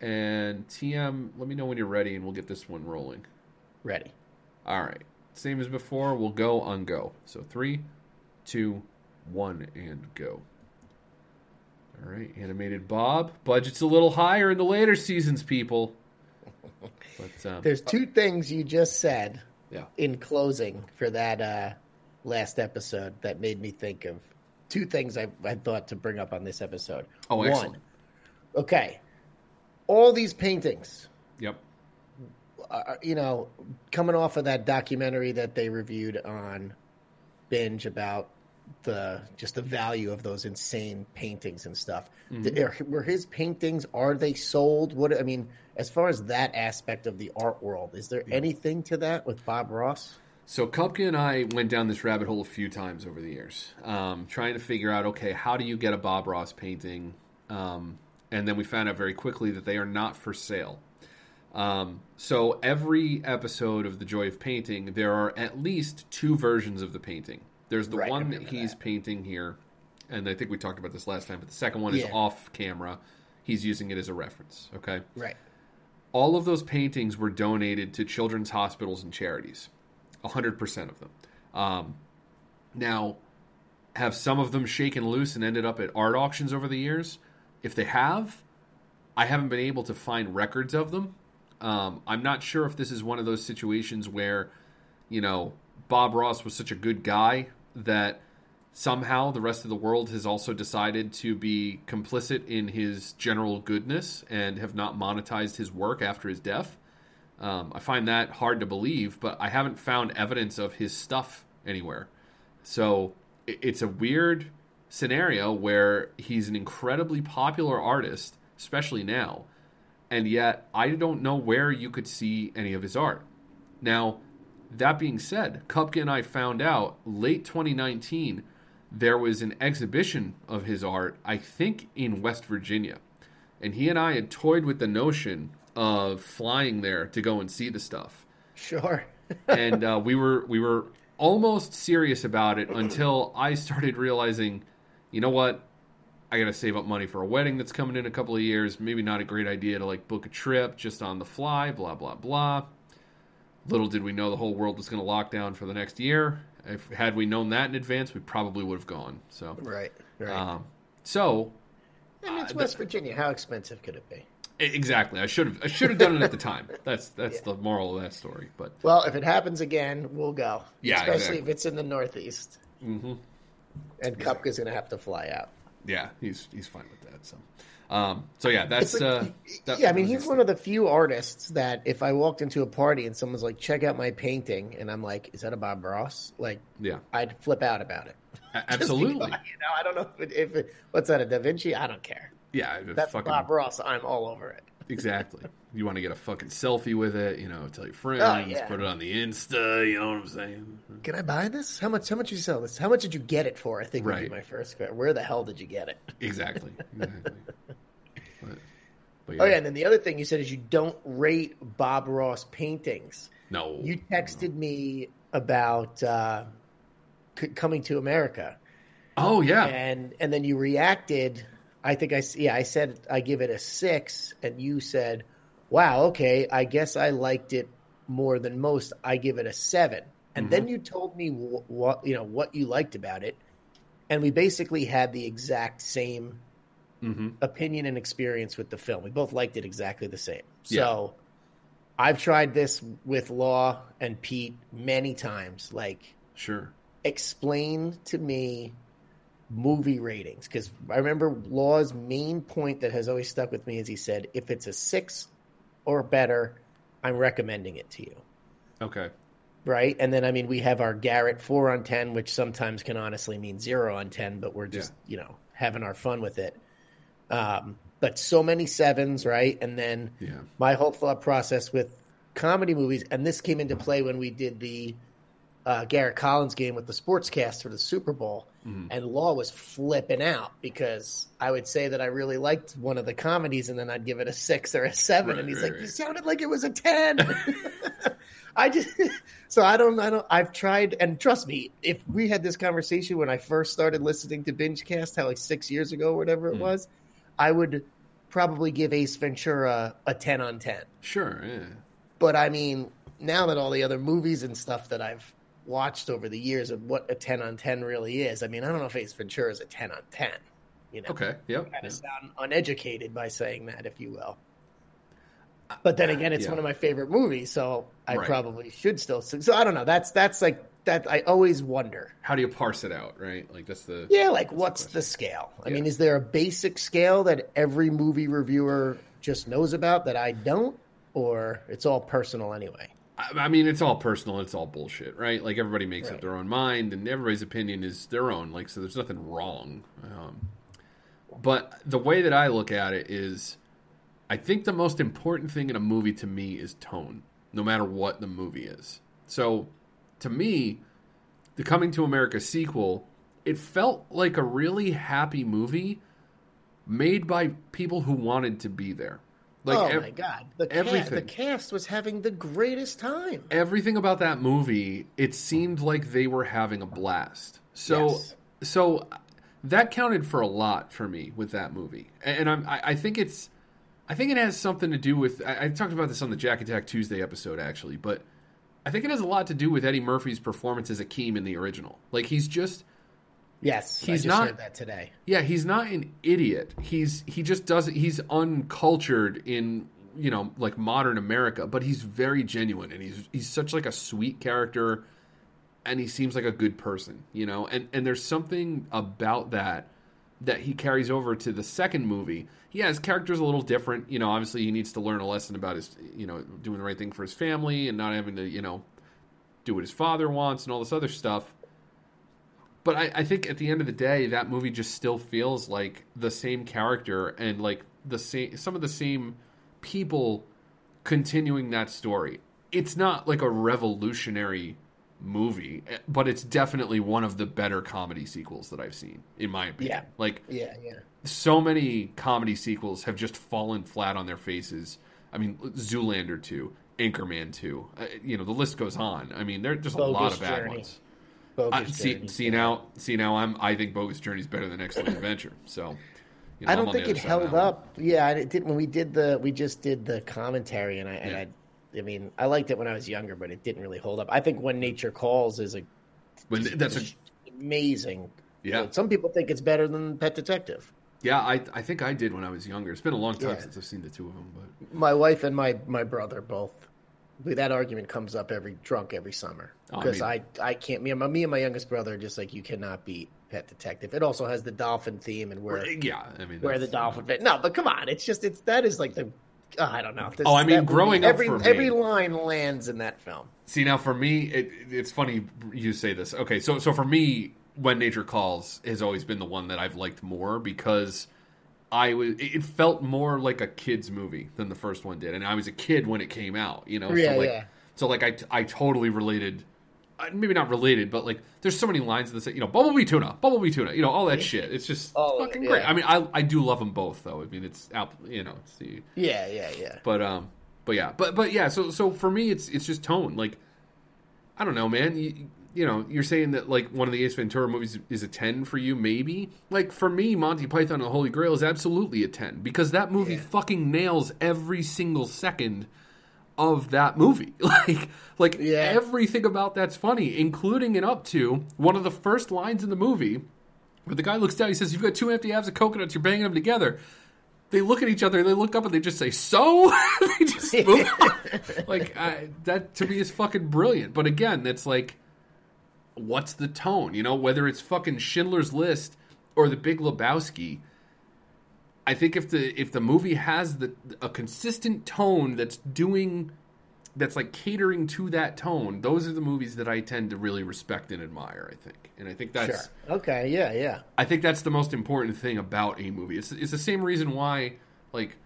And TM, let me know when you're ready, and we'll get this one rolling. Ready. All right, same as before. We'll go on go. So three, two, one, and go. All right, animated Bob. Budget's a little higher in the later seasons, people. But um, There's two things you just said yeah, in closing for that uh, last episode that made me think of two things I, I thought to bring up on this episode. Oh, excellent. One, okay, all these paintings yep, uh, you know, coming off of that documentary that they reviewed on Binge about the just the value of those insane paintings and stuff. Th- are- were his paintings are they sold? What I mean, as far as that aspect of the art world, is there anything to that with Bob Ross? So Kupka and I went down this rabbit hole a few times over the years, um, trying to figure out, okay, how do you get a Bob Ross painting? Um, and then we found out very quickly that they are not for sale. Um, so every episode of The Joy of Painting, there are at least two versions of the painting. There's the Right, one that he's that. painting here, and I think we talked about this last time, but the second one is off camera. he's using it as a reference. Okay. Right. All of those paintings were donated to children's hospitals and charities. 100% of them. Um, now, have some of them shaken loose and ended up at art auctions over the years? If they have, I haven't been able to find records of them. Um, I'm not sure if this is one of those situations where, you know, Bob Ross was such a good guy that somehow the rest of the world has also decided to be complicit in his general goodness and have not monetized his work after his death. Um, I find that hard to believe, but I haven't found evidence of his stuff anywhere. So it's a weird scenario where he's an incredibly popular artist, especially now, and yet I don't know where you could see any of his art. Now, that being said, Kupka and I found out late 2019 there was an exhibition of his art, I think in West Virginia. And he and I had toyed with the notion of flying there to go and see the stuff. Sure. and uh, we were we were almost serious about it until I started realizing, you know what, I got to save up money for a wedding that's coming in a couple of years. Maybe not a great idea to like book a trip just on the fly. Blah blah blah. Little did we know the whole world was going to lock down for the next year. If had we known that in advance, we probably would have gone. So Right. Right. um, so I mean, it's uh, West Virginia. How expensive could it be? Exactly, I should have I should have done it at the time. That's that's the moral of that story. But Well, if it happens again, we'll go. Yeah, especially exactly. if it's in the Northeast. Mm-hmm. And Kupka's going to have to fly out. yeah, he's he's fine with that. So um, so yeah, that's like- uh, that yeah, I mean, he's one of the few artists that if I walked into a party and someone's like, "Check out my painting," and I'm like, "Is that a Bob Ross?" Like, Yeah. I'd flip out about it. Absolutely. because, you know, I don't know if it, if it, what's that a Da Vinci? I don't care. Yeah, That's fucking, Bob Ross. I'm all over it. Exactly. You want to get a fucking selfie with it, you know, tell your friends, Oh, yeah. put it on the Insta, you know what I'm saying? Can I buy this? How much? How much did you sell this? How much did you get it for? I think would Right. be my first question. Where the hell did you get it? Exactly. Exactly. but, but Oh yeah, and then the other thing you said is you don't rate Bob Ross paintings. No. You texted me about uh, c- coming to America, Oh yeah. and and then you reacted. I think I yeah I said I give it a six, and you said, "Wow, okay, I guess I liked it more than most. I give it a seven. And then you told me wh- what you know what you liked about it, and we basically had the exact same hmm opinion and experience with the film. We both liked it exactly the same. Yeah. So I've tried this with Law and Pete many times. Like, Sure. explain to me movie ratings because I remember Law's main point that has always stuck with me is he said, if it's a six or better, I'm recommending it to you. Okay. Right. And then, I mean, we have our Garrett four on 10, which sometimes can honestly mean zero on 10, but we're just, you know, having our fun with it. Um, but so many sevens, right? And then Yeah. my whole thought process with comedy movies, and this came into play when we did the uh, Garrett Collins game with the sportscast for the Super Bowl, Mm-hmm. and Law was flipping out because I would say that I really liked one of the comedies, and then I'd give it a six or a seven, Right, and he's right, like, "You sounded like it was a 10. I just so I don't I don't I've tried and trust me if we had this conversation when I first started listening to Bingecast how like six years ago or whatever it was I would probably give Ace Ventura a ten on ten Sure. Yeah. but I mean now that all the other movies and stuff that I've watched over the years of what a ten on ten really is I mean I don't know if Ace Ventura is a ten on ten you know Okay. Yep. kind Yeah. of sound uneducated by saying that, if you will. Uh, but then again, it's Yeah. one of my favorite movies, so I Right. probably should still. So I don't know. That's that's like that. I always wonder. How do you parse it out, right? Like that's the Yeah, like what's the scale? I mean, is there a basic scale that every movie reviewer just knows about that I don't, or it's all personal anyway? I mean, it's all personal. It's all bullshit, right? Like everybody makes up their own mind, and everybody's opinion is their own. Like, so there's nothing wrong. Um, but the way that I look at it is, I think the most important thing in a movie to me is tone, no matter what the movie is. So, to me, the Coming to America sequel, it felt like a really happy movie made by people who wanted to be there. Like oh ev- my god, the cast, the cast was having the greatest time. everything about that movie, it seemed like they were having a blast. So, Yes. so that counted for a lot for me with that movie, and I'm I, I think it's I think it has something to do with I, I talked about this on the Jack Attack Tuesday episode actually, but I think it has a lot to do with Eddie Murphy's performance as Akeem in the original. Like he's just Yes, He's not- that today. yeah, he's not an idiot. He's he just doesn't. He's uncultured in you know like modern America, but he's very genuine and he's he's such like a sweet character, and he seems like a good person, you know. And and there's something about that that he carries over to the second movie. Yeah, his character's a little different. You know, obviously he needs to learn a lesson about his you know doing the right thing for his family and not having to you know do what his father wants and all this other stuff. But I, I think at the end of the day, that movie just still feels like the same character and like the same some of the same people continuing that story. It's not like a revolutionary movie, but it's definitely one of the better comedy sequels that I've seen, in my opinion. Yeah. Like Yeah, yeah. so many comedy sequels have just fallen flat on their faces. I mean, Zoolander 2, Anchorman 2, uh, you know, the list goes on. I mean, there are just a lot of bad Journey. ones. I, see, see now, see now, I'm I think Bogus Journey's better than Excellent Adventure. So, you know, I don't think it other side of held up. Yeah, I did when we did the we just did the commentary, and I and Yeah. I, I mean, I liked it when I was younger, but it didn't really hold up. I think When Nature Calls is a When that's a amazing. Yeah. some people think it's better than Pet Detective. yeah, I I think I did when I was younger. It's been a long time Yeah. since I've seen the two of them, but My wife and my my brother both. That argument comes up every drunk every summer Oh, I because mean- I, I can't me and my me and my youngest brother are just like you cannot beat Pet Detective. It also has the dolphin theme and where yeah, I mean, where the dolphin fit. No, but come on, it's just it's that is like the oh, I don't know. This- Oh, I mean, that movie- growing up every for me- every line lands in that film. See now, for me, it, it's funny you say this. Okay, so so for me, when nature calls has always been the one that I've liked more because I was. It felt more like a kids movie than the first one did, and I was a kid when it came out. You know, Yeah, so like, yeah. so like I I totally related. uh, Maybe not related, but like there's so many lines that say, you know, bumblebee tuna, bumblebee tuna, you know, all that shit. It's just Oh, fucking yeah. great. I mean, I I do love them both though. I mean, it's out, you know, it's the Yeah, yeah, yeah. but um, but yeah, but but yeah. So so for me, it's it's just tone. Like, I don't know, man. You, you know, you're saying that like one of the Ace Ventura movies is a ten for you, maybe. Like for me, Monty Python and the Holy Grail is absolutely a ten because that movie Yeah. fucking nails every single second of that movie. Like like Yeah. everything about that's funny, including and up to one of the first lines in the movie where the guy looks down. He says, "You've got two empty halves of coconuts. You're banging them together." They look at each other. They look up and they just say, "So." they just move on. Like I, that to me is fucking brilliant. But again, that's like, what's the tone? You know, whether it's fucking Schindler's List or The Big Lebowski. I think if the if the movie has the a consistent tone that's doing that's like catering to that tone, those are the movies that I tend to really respect and admire. I think, and I think that's Sure. Okay. Yeah. Yeah. I think that's the most important thing about a movie. It's it's the same reason why, like,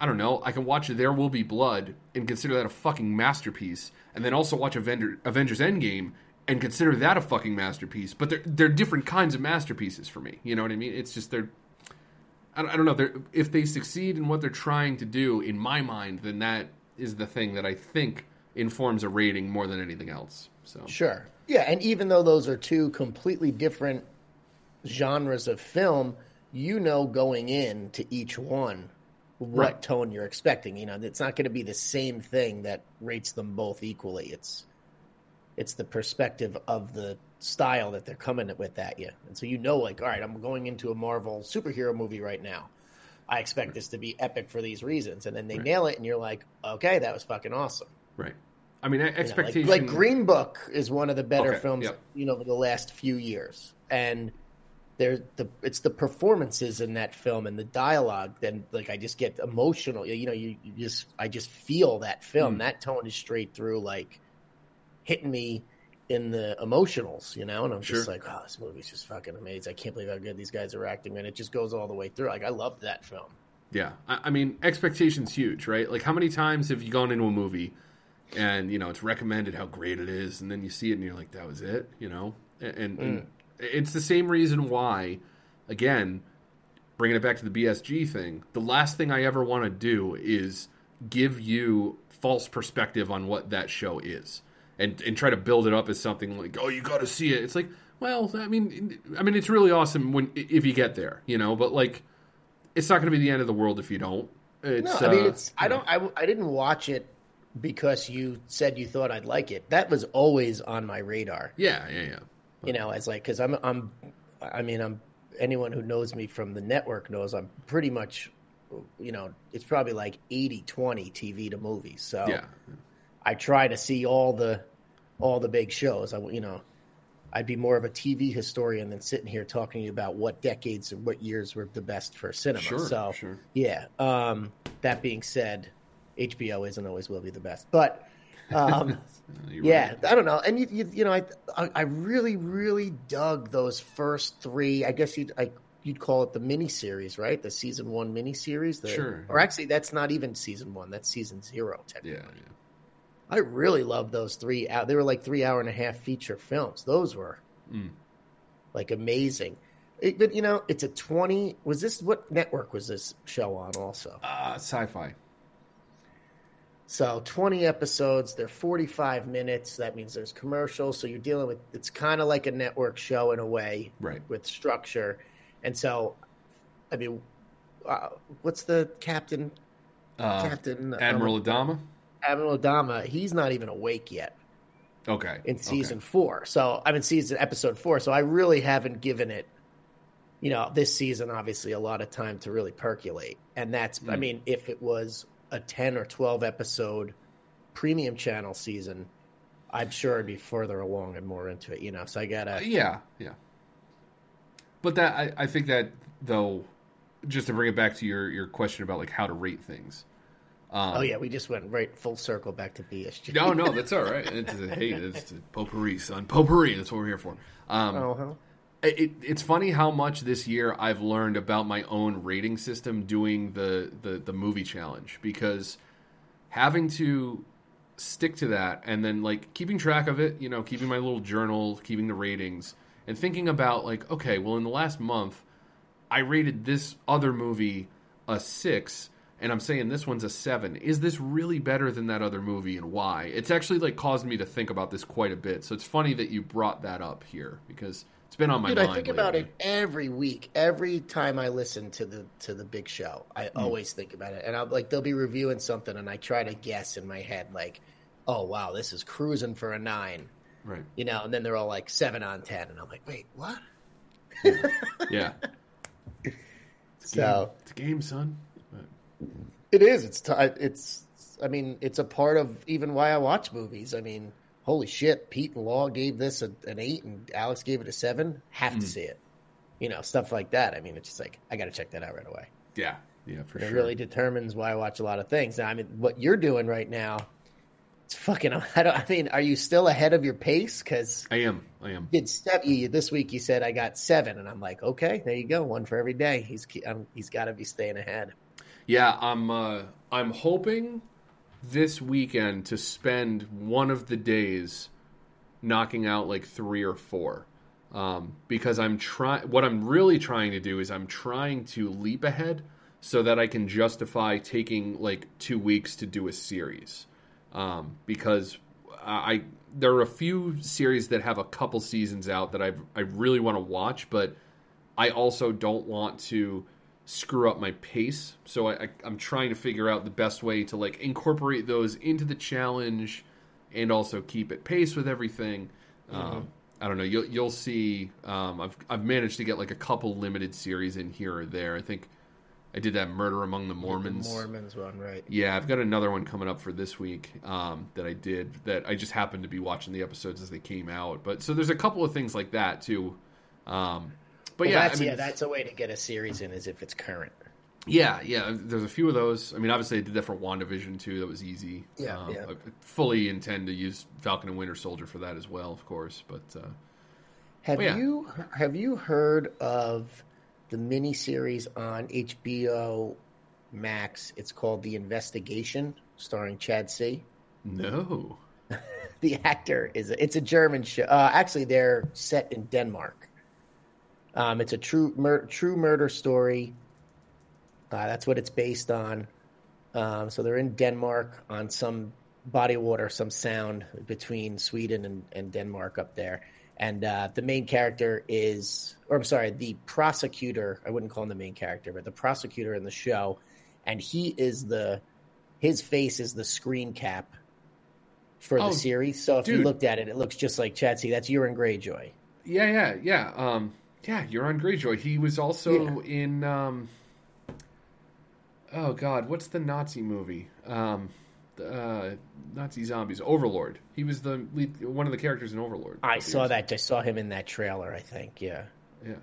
I don't know, I can watch There Will Be Blood and consider that a fucking masterpiece, and then also watch Avenger, Avengers Endgame and consider that a fucking masterpiece. But they're they're different kinds of masterpieces for me. You know what I mean? It's just they're. I don't, I don't know. They're, if they succeed in what they're trying to do, in my mind, then that is the thing that I think informs a rating more than anything else. So Sure. Yeah, and even though those are two completely different genres of film, you know going in to each one what Right. tone you're expecting. You know, it's not going to be the same thing that rates them both equally. It's it's the perspective of the style that they're coming with at you. And so you know like, all right, I'm going into a Marvel superhero movie right now. I expect this to be epic for these reasons. And then they Right. nail it and you're like, okay, that was fucking awesome. right. I mean, You know, like- expectation. Like, Green Book is one of the better Okay, films, yep. you know, over the last few years, and there the it's the performances in that film and the dialogue. Then, like, I just get emotional. You know, you, you just I just feel that film. Mm. That tone is straight through, like hitting me in the emotionals. You know, and I'm just Sure. like, oh, this movie's just fucking amazing. I can't believe how good these guys are acting, and it just goes all the way through. Like, I loved that film. Yeah, I, I mean, expectations huge, right? Like, how many times have you gone into a movie and you know it's recommended how great it is, and then you see it and you're like, that was it, you know? And, and, and it's the same reason why, again, bringing it back to the BSG thing. The last thing I ever want to do is give you false perspective on what that show is, and and try to build it up as something like, oh, you got to see it. It's like Well, I mean, I mean, it's really awesome when if you get there, you know. But like, it's not going to be the end of the world if you don't. It's, no, I mean, uh, it's. I don't. I, I didn't watch it because you said you thought I'd like it. That was always on my radar. Yeah, yeah, yeah. You know, as like because I'm I'm. I mean, I'm anyone who knows me from the network knows I'm pretty much. You know, it's probably like 80-20 TV to movies. So Yeah, I try to see all the all the big shows. I you know, I'd be more of a TV historian than sitting here talking to you about what decades and what years were the best for cinema. Sure, so sure. yeah. Um, that being said, HBO isn't always will be the best, but um, yeah, right. I don't know. And you, you, you know, I, I I really really dug those first three. I guess you'd I, you'd call it the mini series, right? The season one mini series. Sure. Or actually, that's not even season one. That's season zero. yeah, yeah. I really love those three. Out, they were like three hour and a half feature films. Those were Mm. like amazing. It- but you know, it's a twenty. Was this what network was this show on? Also, Uh, sci-fi. so twenty episodes. They're forty five minutes. That means there's commercials. So you're dealing with. It's kind of like a network show in a way, Right. with structure. And so, I mean, uh, what's the captain? Uh, captain um, Admiral Adama. Admiral Adama. He's not even awake yet. Okay. in season Okay. four. So I'm in season episode four. So I really haven't given it, you know, this season obviously a lot of time to really percolate. And that's, I Mm. mean, if it was a ten or twelve episode premium channel season, I'm sure I'd be further along and more into it. You know, so I Uh, gotta. yeah, yeah. But that I, I think that though, just to bring it back to your your question about like how to rate things. Um, Oh yeah, we just went right full circle back to BSG. No, no, that's all right. It's, hey, it's potpourri, son. Potpourri. That's what we're here for. Um, Uh-huh. it, it's funny how much this year I've learned about my own rating system doing the, the, the movie challenge because having to stick to that and then like keeping track of it, you know, keeping my little journal, keeping the ratings, and thinking about like, okay, well, in the last month, I rated this other movie a six, and I'm saying this one's a seven. Is this really better than that other movie, and why? It's actually like caused me to think about this quite a bit. So it's funny that you brought that up here because it's been on my Dude, mind. I think about it every week. Every time I listen to the to the big show, I Hmm. always think about it. And I'm like, they'll be reviewing something, and I try to guess in my head, like, oh wow, this is cruising for a nine, Right. you know. And then they're all like seven on ten, and I'm like, wait, what? Yeah. So It's a game, son. It is. It's t- it's. I mean, it's a part of even why I watch movies. I mean, holy shit, Pete and Law gave this a, an eight, and Alex gave it a seven. Have Hmm. to see it. You know, stuff like that. I mean, it's just like I got to check that out right away. yeah. Yeah, for It sure. It really determines why I watch a lot of things. Now, I mean, what you're doing right now, it's fucking. I don't. I mean, are you still ahead of your pace? Because I am. I am. did step you this week? You said I got seven, and I'm like, okay, there you go, one for every day. He's um, he's got to be staying ahead. Yeah, I'm. Uh, I'm hoping this weekend to spend one of the days knocking out like three or four, um, because I'm trying. What I'm really trying to do is I'm trying to leap ahead so that I can justify taking like two weeks to do a series, um, because I there are a few series that have a couple seasons out that I I really want to watch, but I also don't want to screw up my pace. So I, I, I'm trying to figure out the best way to like incorporate those into the challenge and also keep it pace with everything. Um, I don't know. You'll you'll see. Um, I've I've managed to get like a couple limited series in here or there. I think I did that Murder Among the Mormons. Mormons one, right? Yeah, I've got another one coming up for this week um, that I did that I just happened to be watching the episodes as they came out. But so there's a couple of things like that too. Um, but Well, yeah, that's I mean, yeah, that's a way to get a series in, is if it's current. yeah, yeah. There's a few of those. I mean, obviously I did that for WandaVision too. That was easy. Yeah, um, yeah. I fully intend to use Falcon and Winter Soldier for that as well, of course. But uh, Have yeah. you have you heard of the miniseries on HBO Max? It's called The Investigation, starring Chad C. no, The actor is it's a German show. Uh, actually, they're set in Denmark. Um, it's a true mur- true murder story. Uh, that's what it's based on. Um, so they're in Denmark on some body of water, some sound between Sweden and, and Denmark up there. and uh, the main character is, or I'm sorry, the prosecutor. I wouldn't call him the main character, but the prosecutor in the show, and he is the his face is the screen cap for Oh, the series. So if you looked at it, it looks just like Chatsy. That's Euron Greyjoy. Yeah, yeah, yeah. Um, yeah, Euron Greyjoy. He was also Yeah. in. Um, oh God, what's the Nazi movie? Um, uh, Nazi zombies. Overlord. He was the lead, one of the characters in Overlord. I saw that. I saw him in that trailer. I think. Yeah. Yeah.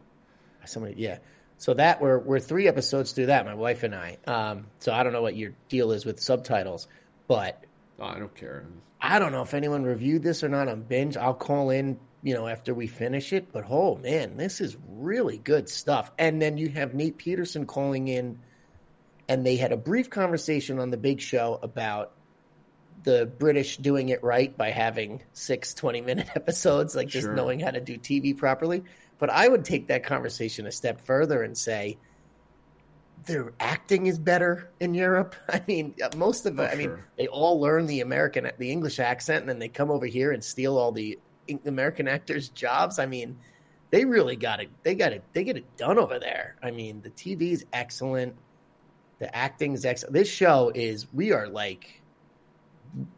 Somebody, yeah. So that we're we're three episodes through that. My wife and I. Um, so I don't know what your deal is with subtitles, but Oh, I don't care. I don't know if anyone reviewed this or not on binge. I'll call in, you know, after we finish it. But oh man, this is really good stuff. And then you have Nate Peterson calling in, and they had a brief conversation on the Big Show about the British doing it right by having six 20 minute episodes, like just Sure. knowing how to do TV properly. But I would take that conversation a step further and say their acting is better in Europe. I mean, uh, most of it, Oh, I mean, sure. they all learn the American, the English accent, and then they come over here and steal all the American actors' jobs. I mean, they really got it. They got it. They get it done over there. I mean, the TV is excellent. The acting is excellent. This show is. We are like,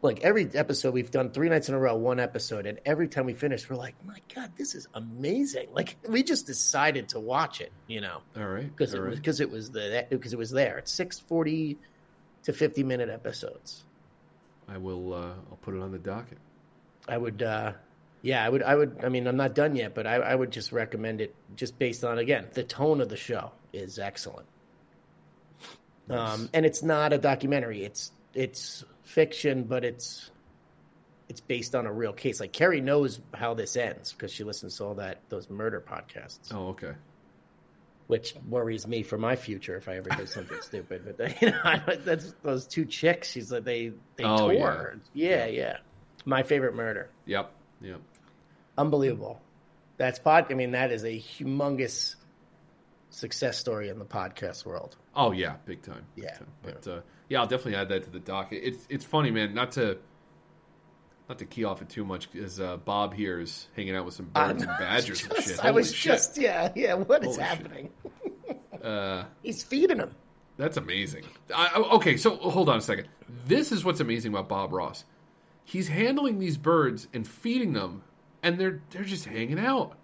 like every episode we've done three nights in a row, one episode, and every time we finish, we're like, my God, this is amazing. Like we just decided to watch it. You know All right. because it was right. because it was the because it was there. It's six forty to fifty minute episodes. I will. Uh, I'll put it on the docket. I would, uh, yeah, I would, I would. I mean, I'm not done yet, but I, I would just recommend it just based on again the tone of the show is excellent. Um, and it's not a documentary. It's it's fiction, but it's it's based on a real case. Like Carrie knows how this ends because she listens to all that those murder podcasts. Oh, okay. which worries me for my future if I ever do something stupid. But they, you know, that's those two chicks. She's like they they Oh, tore. Yeah. yeah, My favorite murder. Yep. Yep. Unbelievable. That's pod. I mean, that is a humongous success story in the podcast world. Oh yeah, big time. big Yeah, time. But uh, yeah, I'll definitely add that to the docket. It's it's funny, man. Not to not to key off it too much, because uh, Bob here is hanging out with some birds and badgers and shit. I was shit. just yeah yeah. What is Holy shit. happening? Uh, He's feeding them. That's amazing. I- okay, so hold on a second. This is what's amazing about Bob Ross. He's handling these birds and feeding them, and they're they're just hanging out.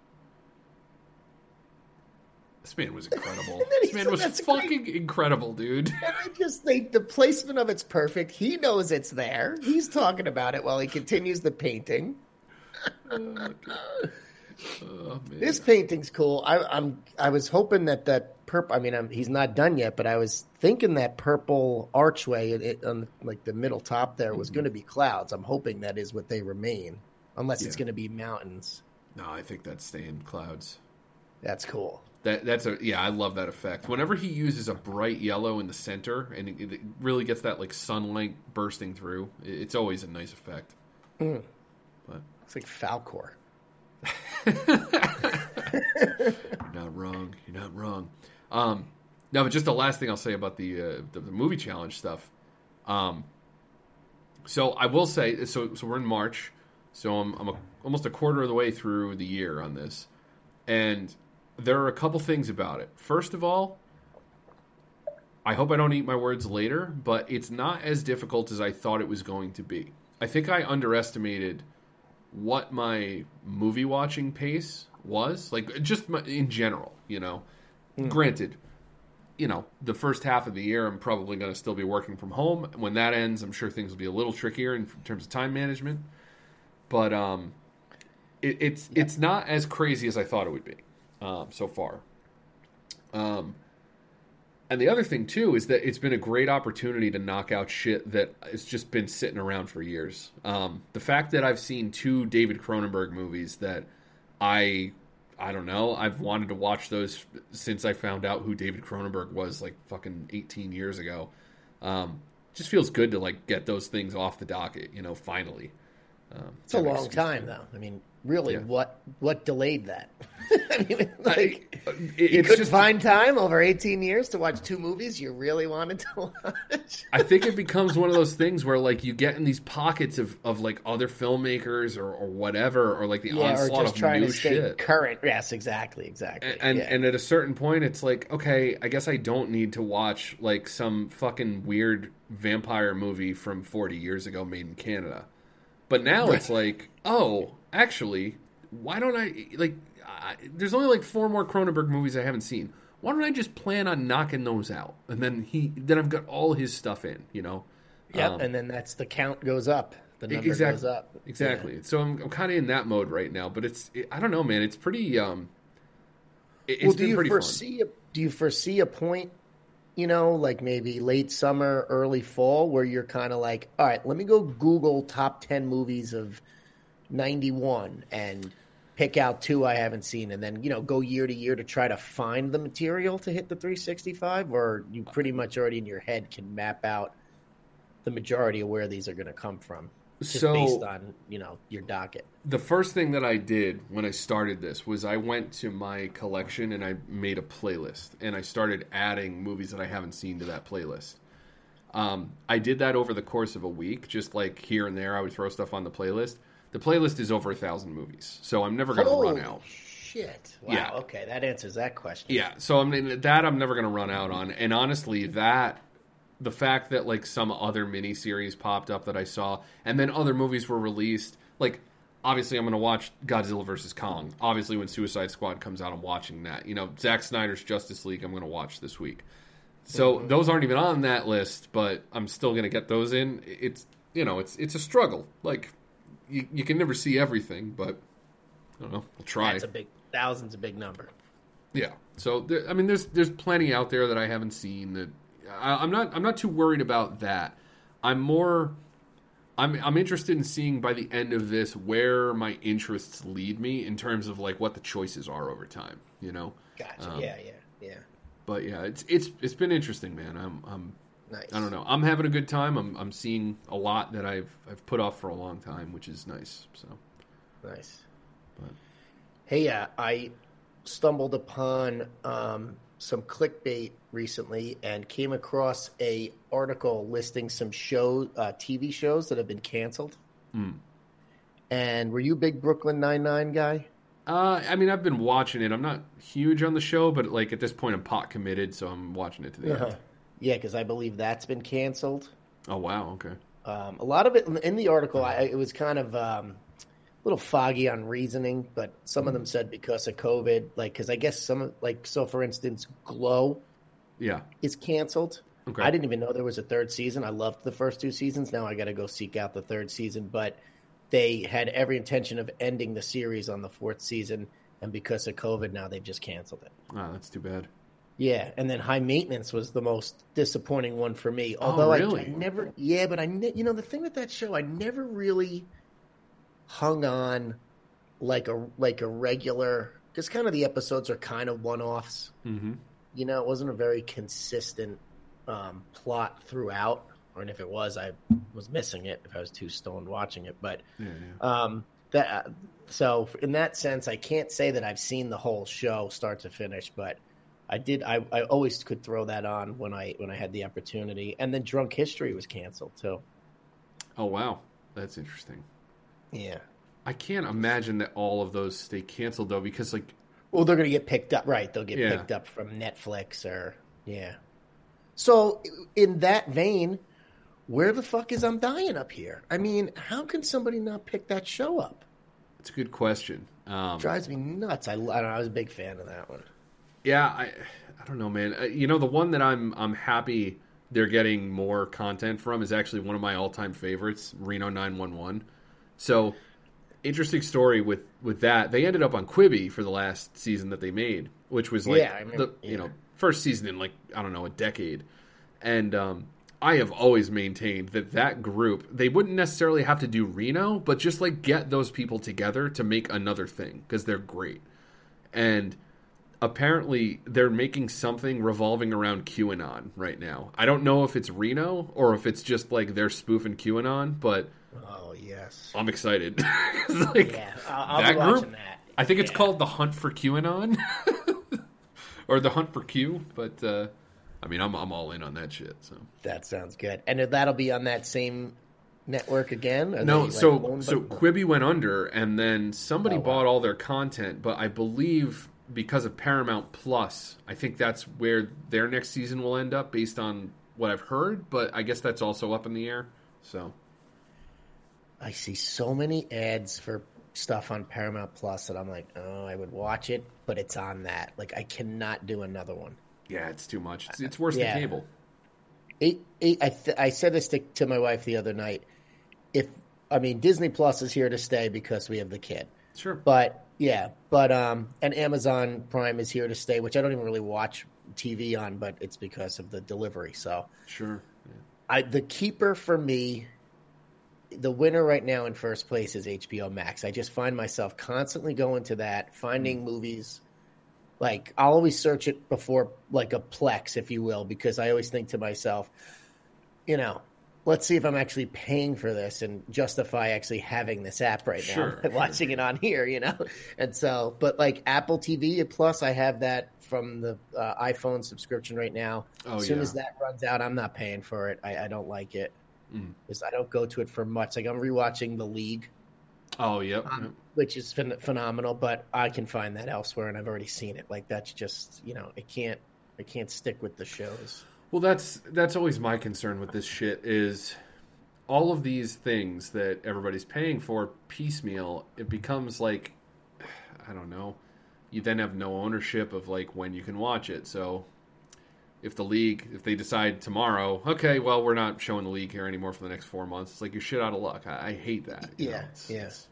This man was incredible. this man was "That's fucking incredible, dude. And I just think the placement of it's perfect. He knows it's there. He's talking about it while he continues the painting. Oh, oh, man. This painting's cool. I, I'm. I was hoping that that purple. I mean, I'm, he's not done yet, but I was thinking that purple archway it, it, on like the middle top there was mm-hmm. going to be clouds. I'm hoping that is what they remain, unless it's going to be mountains. No, I think that's staying clouds. That's cool. That that's a yeah, I love that effect. Whenever he uses a bright yellow in the center and it, it really gets that like sunlight bursting through, it- it's always a nice effect. But It's like Falkor. You're not wrong. You're not wrong. Um, no, but just the last thing I'll say about the uh, the, the movie challenge stuff. Um, so I will say, so so we're in March, so I'm I'm a, almost a quarter of the way through the year on this, and there are a couple things about it. First of all, I hope I don't eat my words later, but it's not as difficult as I thought it was going to be. I think I underestimated what my movie watching pace was like just my, in general you know? Hmm. Granted you know the first half of the year i'm probably going to still be working from home. When that ends i'm sure things will be a little trickier in terms of time management but um it, it's it's not as crazy as i thought it would be um, so far um and the other thing too is that it's been a great opportunity to knock out shit that has just been sitting around for years. Um, the fact that I've seen two David Cronenberg movies that I I don't know, I've wanted to watch those since I found out who David Cronenberg was like fucking 18 years ago. Um, just feels good to like get those things off the docket, you know, finally. Um, It's a long time, though. I mean, really, Yeah. what what delayed that? I mean, I- it- you it's couldn't just find time over eighteen years to watch two movies you really wanted to watch. I think it becomes one of those things where like you get in these pockets of, of like other filmmakers or, or whatever or like the yeah, or onslaught just of trying new to stay shit. current. Yes, exactly, exactly. And and, yeah. and at a certain point it's like, okay, I guess I don't need to watch like some fucking weird vampire movie from 40 years ago made in Canada. But now it's like, oh, actually, why don't I like I, there's only like four more Cronenberg movies I haven't seen. Why don't I just plan on knocking those out? And then he then I've got all his stuff in, you know. yep, Um, and then that's the count goes up. The number exactly, goes up. Exactly. So I'm, I'm kind of in that mode right now, but it's it, I don't know, man. It's pretty. um it, well, do you foresee a, do you foresee a point, you know, like maybe late summer, early fall, where you're kind of like, all right, let me go Google top ten movies of '91 and pick out two I haven't seen, and then you know go year to year to try to find the material to hit the 365, or you pretty much already in your head can map out the majority of where these are going to come from, just So- based on you know your docket. the first thing that I did when I started this was I went to my collection and I made a playlist and I started adding movies that I haven't seen to that playlist. Um, I did that over the course of a week, just like here and there. I would throw stuff on the playlist. The playlist is over a thousand movies, so I'm never going to run out. Shit! Wow. Yeah. Okay, that answers that question. Yeah, so I mean that I'm never going to run out on. And honestly, that the fact that like some other miniseries popped up that I saw, and then other movies were released. Like, obviously, I'm going to watch Godzilla versus Kong. Obviously, when Suicide Squad comes out, I'm watching that. You know, Zack Snyder's Justice League, I'm going to watch this week. So mm-hmm. those aren't even on that list, but I'm still going to get those in. It's you know, it's it's a struggle. Like, you you can never see everything, but I don't know. We'll try. That's a big thousands a big number. Yeah. So there, I mean, there's there's plenty out there that I haven't seen. That I, I'm not I'm not too worried about that. I'm more I'm I'm interested in seeing by the end of this where my interests lead me in terms of like what the choices are over time. You know. Gotcha. Um, yeah, yeah, yeah. But yeah, it's it's it's been interesting, man. I'm I'm Nice. I don't know. I'm having a good time. I'm I'm seeing a lot that I've I've put off for a long time, which is nice. So Nice. But- Hey, uh, I stumbled upon um, some clickbait recently and came across a article listing some show uh, TV shows that have been canceled. Hmm. And were you a big Brooklyn Nine Nine guy? Uh, I mean, I've been watching it. I'm not huge on the show, but like at this point, I'm pot committed, so I'm watching it to the Uh-huh. end. Yeah, because I believe that's been canceled. Oh wow, okay. Um, a lot of it in the article, I, it was kind of um, little foggy on reasoning, but some of them said because of COVID, like because I guess some like so for instance, Glow Yeah, is canceled. Okay. I didn't even know there was a third season. I loved the first two seasons. Now I got to go seek out the third season, but they had every intention of ending the series on the fourth season, and because of COVID, now they've just canceled it. ah, that's too bad. Yeah, and then High Maintenance was the most disappointing one for me. Oh, Although I- I, never, yeah, but I, ne- you know, the thing with that show, I never really hung on like a like a regular because kind of the episodes are kind of one offs. Mm-hmm. You know, it wasn't a very consistent um, plot throughout, or and if it was, I was missing it if I was too stoned watching it. But Yeah, yeah. um, that so in that sense, I can't say that I've seen the whole show start to finish, but I did. I, I always could throw that on when I when I had the opportunity. And then Drunk History was canceled too. Oh wow, that's interesting. Yeah. I can't imagine that all of those stay canceled though, because like, Well, they're going to get picked up, right? They'll get Yeah. picked up from Netflix or yeah. So in that vein, where the fuck is I'm dying up here? I mean, how can somebody not pick that show up? it's a good question. Um, Drives me nuts. I, I don't know. I was a big fan of that one. Yeah, I I don't know, man. Uh, You know, the one that I'm I'm happy they're getting more content from is actually one of my all time favorites, Reno 911. So interesting story with with that. They ended up on Quibi for the last season that they made, which was like Yeah, I remember- the you know first season in like I don't know a decade, and um, I have always maintained that that group they wouldn't necessarily have to do Reno, but just like get those people together to make another thing because they're great, and apparently they're making something revolving around QAnon right now. I don't know if it's Reno or if it's just like they're spoofing QAnon, but Oh yes. I'm excited. like, Yeah, I'll, I'll that be group? watching that. I think it's Yeah. called the Hunt for QAnon, or the Hunt for Q. But uh, I mean, I'm I'm all in on that shit. So That sounds good. And that'll be on that same network again? No, like, so so by- Quibi went under, and then somebody Oh, wow. bought all their content. But I believe because of Paramount Plus, I think that's where their next season will end up, based on what I've heard. But I guess that's also up in the air. So I see so many ads for stuff on Paramount Plus that I'm like, oh, I would watch it, but it's on that. Like, I cannot do another one. yeah, it's too much. It's, it's worse Yeah. than cable. Eight, eight, I, th- I said this to, to my wife the other night. If I mean Disney Plus is here to stay because we have the kid, Sure. but yeah, but um, and Amazon Prime is here to stay, which I don't even really watch TV on, but it's because of the delivery. So Sure. I the keeper for me, the winner right now in first place is HBO Max. I just find myself constantly going to that, finding movies. Like I'll always search it before like a Plex, if you will, because I always think to myself, you know, let's see if I'm actually paying for this and justify actually having this app right Sure, now watching it on here, you know. And so, but like Apple TV Plus, I have that from the uh, iPhone subscription right now. Oh, as soon yeah. as that runs out, I'm not paying for it. I, I don't like it Mm. because I don't go to it for much. Like I'm rewatching The League, Oh, yep. um, which is phen- phenomenal, but I can find that elsewhere, and I've already seen it. Like that's just you know, it can't I can't stick with the shows. Well, that's that's always my concern with this shit is all of these things that everybody's paying for piecemeal. It becomes like I don't know. You then have no ownership of like when you can watch it. So if the league, if they decide tomorrow, okay, well, we're not showing the league here anymore for the next four months, it's like you're shit out of luck. I, I hate that. Yeah, know, it's, yeah. it's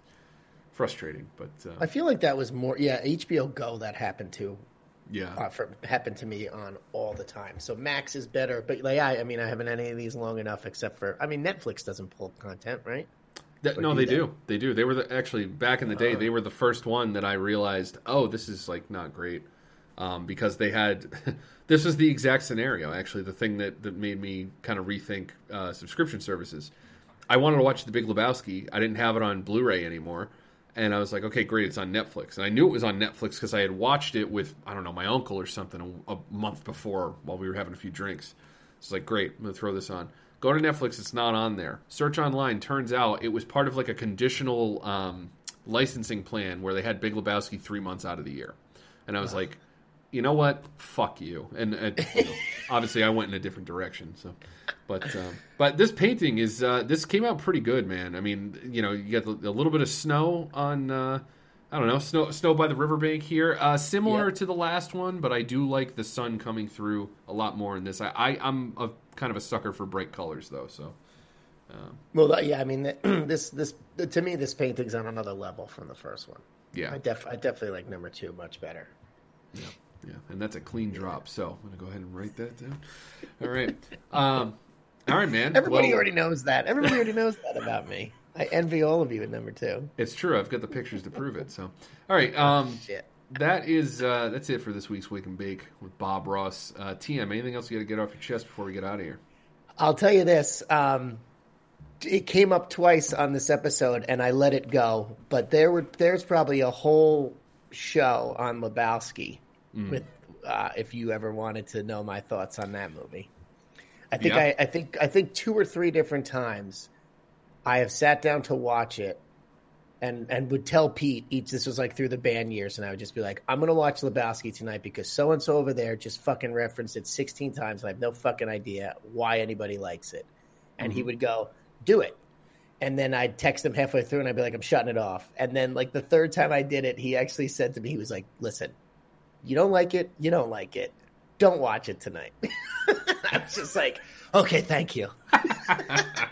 frustrating, but uh, I feel like that was more yeah HBO Go that happened to yeah, uh, for, happened to me on all the time. So Max is better, but like I I mean I haven't had any of these long enough except for I mean Netflix doesn't pull content right. That, no, do they they? do. They do. They were the, actually back in the day. They were the first one that I realized. Oh, this is like not great, um, because they had. this was the exact scenario. Actually, the thing that that made me kind of rethink uh, subscription services. I wanted to watch The Big Lebowski. I didn't have it on Blu-ray anymore, and I was like, okay, great, it's on Netflix. And I knew it was on Netflix because I had watched it with I don't know my uncle or something a, a month before while we were having a few drinks. It's like, great, I'm gonna throw this on. Go to Netflix, it's not on there. Search online, turns out it was part of like a conditional um, licensing plan where they had Big Lebowski three months out of the year. And I was like, you know what? Fuck you. And, and you know, obviously, I went in a different direction. So, but um, but this painting is uh, this came out pretty good, man. I mean, you know, you got a little bit of snow on. Uh, I don't know, snow snow by the riverbank here. Uh, similar Yep. to the last one, but I do like the sun coming through a lot more in this. I, I I'm a kind of a sucker for bright colors, though. So Well, yeah, I mean this this to me this painting's on another level from the first one. yeah, I def I definitely like number two much better. Yeah, and that's a clean drop. So I'm gonna go ahead and write that down. All right, um, all right, man. Everybody Well, already knows that. Everybody already knows that about me. I envy all of you at number two. It's true. I've got the pictures to prove it. So, all right, um, Shit. that is uh, that's it for this week's Wake and Bake with Bob Ross. Uh, TM, anything else you got to get off your chest before we get out of here? I'll tell you this. Um, it came up twice on this episode, and I let it go. But there were there's probably a whole show on Lebowski with uh, if you ever wanted to know my thoughts on that movie. I think Yeah. I, I think I think two or three different times I have sat down to watch it and and would tell Pete each this was like through the band years and I would just be like I'm going to watch Lebowski tonight because so and so over there just fucking referenced it 16 times and I have no fucking idea why anybody likes it. And he would go, "Do it." And then I'd text him halfway through and I'd be like, I'm shutting it off. And then, like, the third time I did it, he actually said to me, he was like, Listen, you don't like it, you don't like it. Don't watch it tonight. I was just like, Okay, thank you.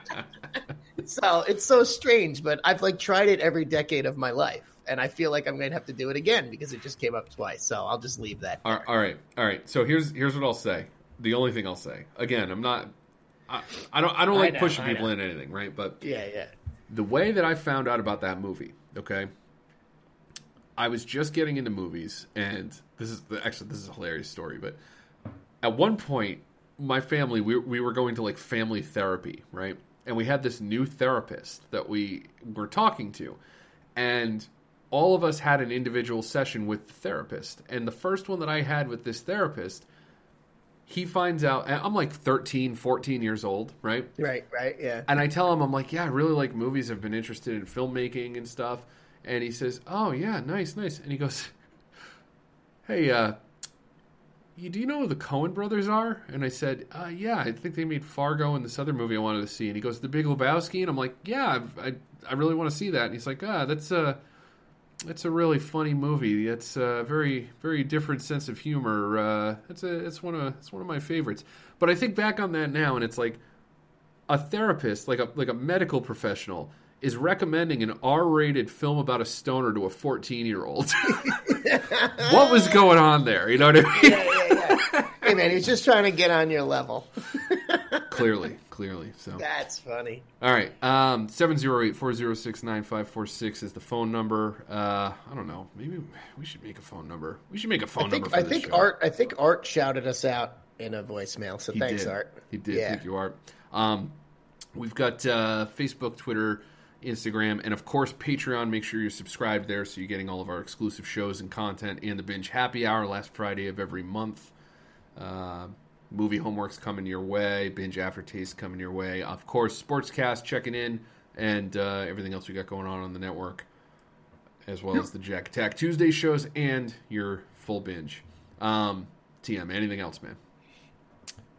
so it's so strange, but I've like tried it every decade of my life. And I feel like I'm going to have to do it again because it just came up twice. So I'll just leave that. All right, all right, all right. So here's here's what I'll say. The only thing I'll say again, I'm not. I, I don't I don't I like know, pushing I people know. in anything, right? But Yeah, yeah. the way that I found out about that movie, okay, I was just getting into movies, and this is actually this is a hilarious story. But at one point, my family we we were going to like family therapy, right? and we had this new therapist that we were talking to, and all of us had an individual session with the therapist. And the first one that I had with this therapist, he finds out I'm like 13, 14 years old, right? Right, right, yeah. And I tell him, I'm like, yeah, I really like movies. I've been interested in filmmaking and stuff. And he says, oh, yeah, nice, nice. And he goes, hey, uh, you, do you know who the Coen brothers are? And I said, uh, yeah, I think they made Fargo and this other movie I wanted to see. And he goes, The Big Lebowski? And I'm like, yeah, I, I really want to see that. And he's like, ah, that's a, that's a really funny movie. It's a very, very different sense of humor. Uh, it's a, it's one of, it's one of my favorites. But I think back on that now, and it's like a therapist, like a, like a medical professional, is recommending an R-rated film about a stoner to a 14-year-old. what was going on there? You know what I mean? Yeah, yeah, yeah. hey man, he's just trying to get on your level. clearly, clearly. So That's funny. All right. Um 708-406-9546 is the phone number. Uh I don't know. Maybe we should make a phone number. We should make a phone I think number for I think show. Art I think Art shouted us out in a voicemail. So He thanks, did. Art. He did. Yeah. Thank you, Art. Um, we've got uh, Facebook, Twitter, Instagram, and of course Patreon. Make sure you're subscribed there so you're getting all of our exclusive shows and content and the binge happy hour last Friday of every month. Uh, movie homework's coming your way. Binge aftertaste coming your way. Of course, Sportscast checking in and uh, everything else we got going on on the network, as well as the Jack Attack Tuesday shows and your full binge. Um, TM, anything else, man?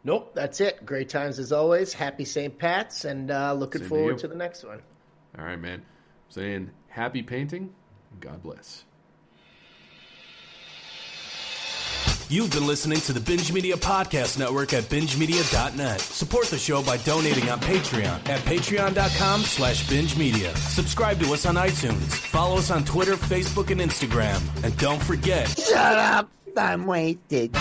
Nope, that's it. Great times as always. Happy St. Pat's, and uh, looking Same forward you. to the next one. All right, man. Saying happy painting. God bless. You've been listening to the Binge Media Podcast Network at bingemedia.net. Support the show by donating on Patreon at patreon.com slash binge media. Subscribe to us on iTunes. Follow us on Twitter, Facebook, and Instagram. And don't forget, Shut up! I'm wasted.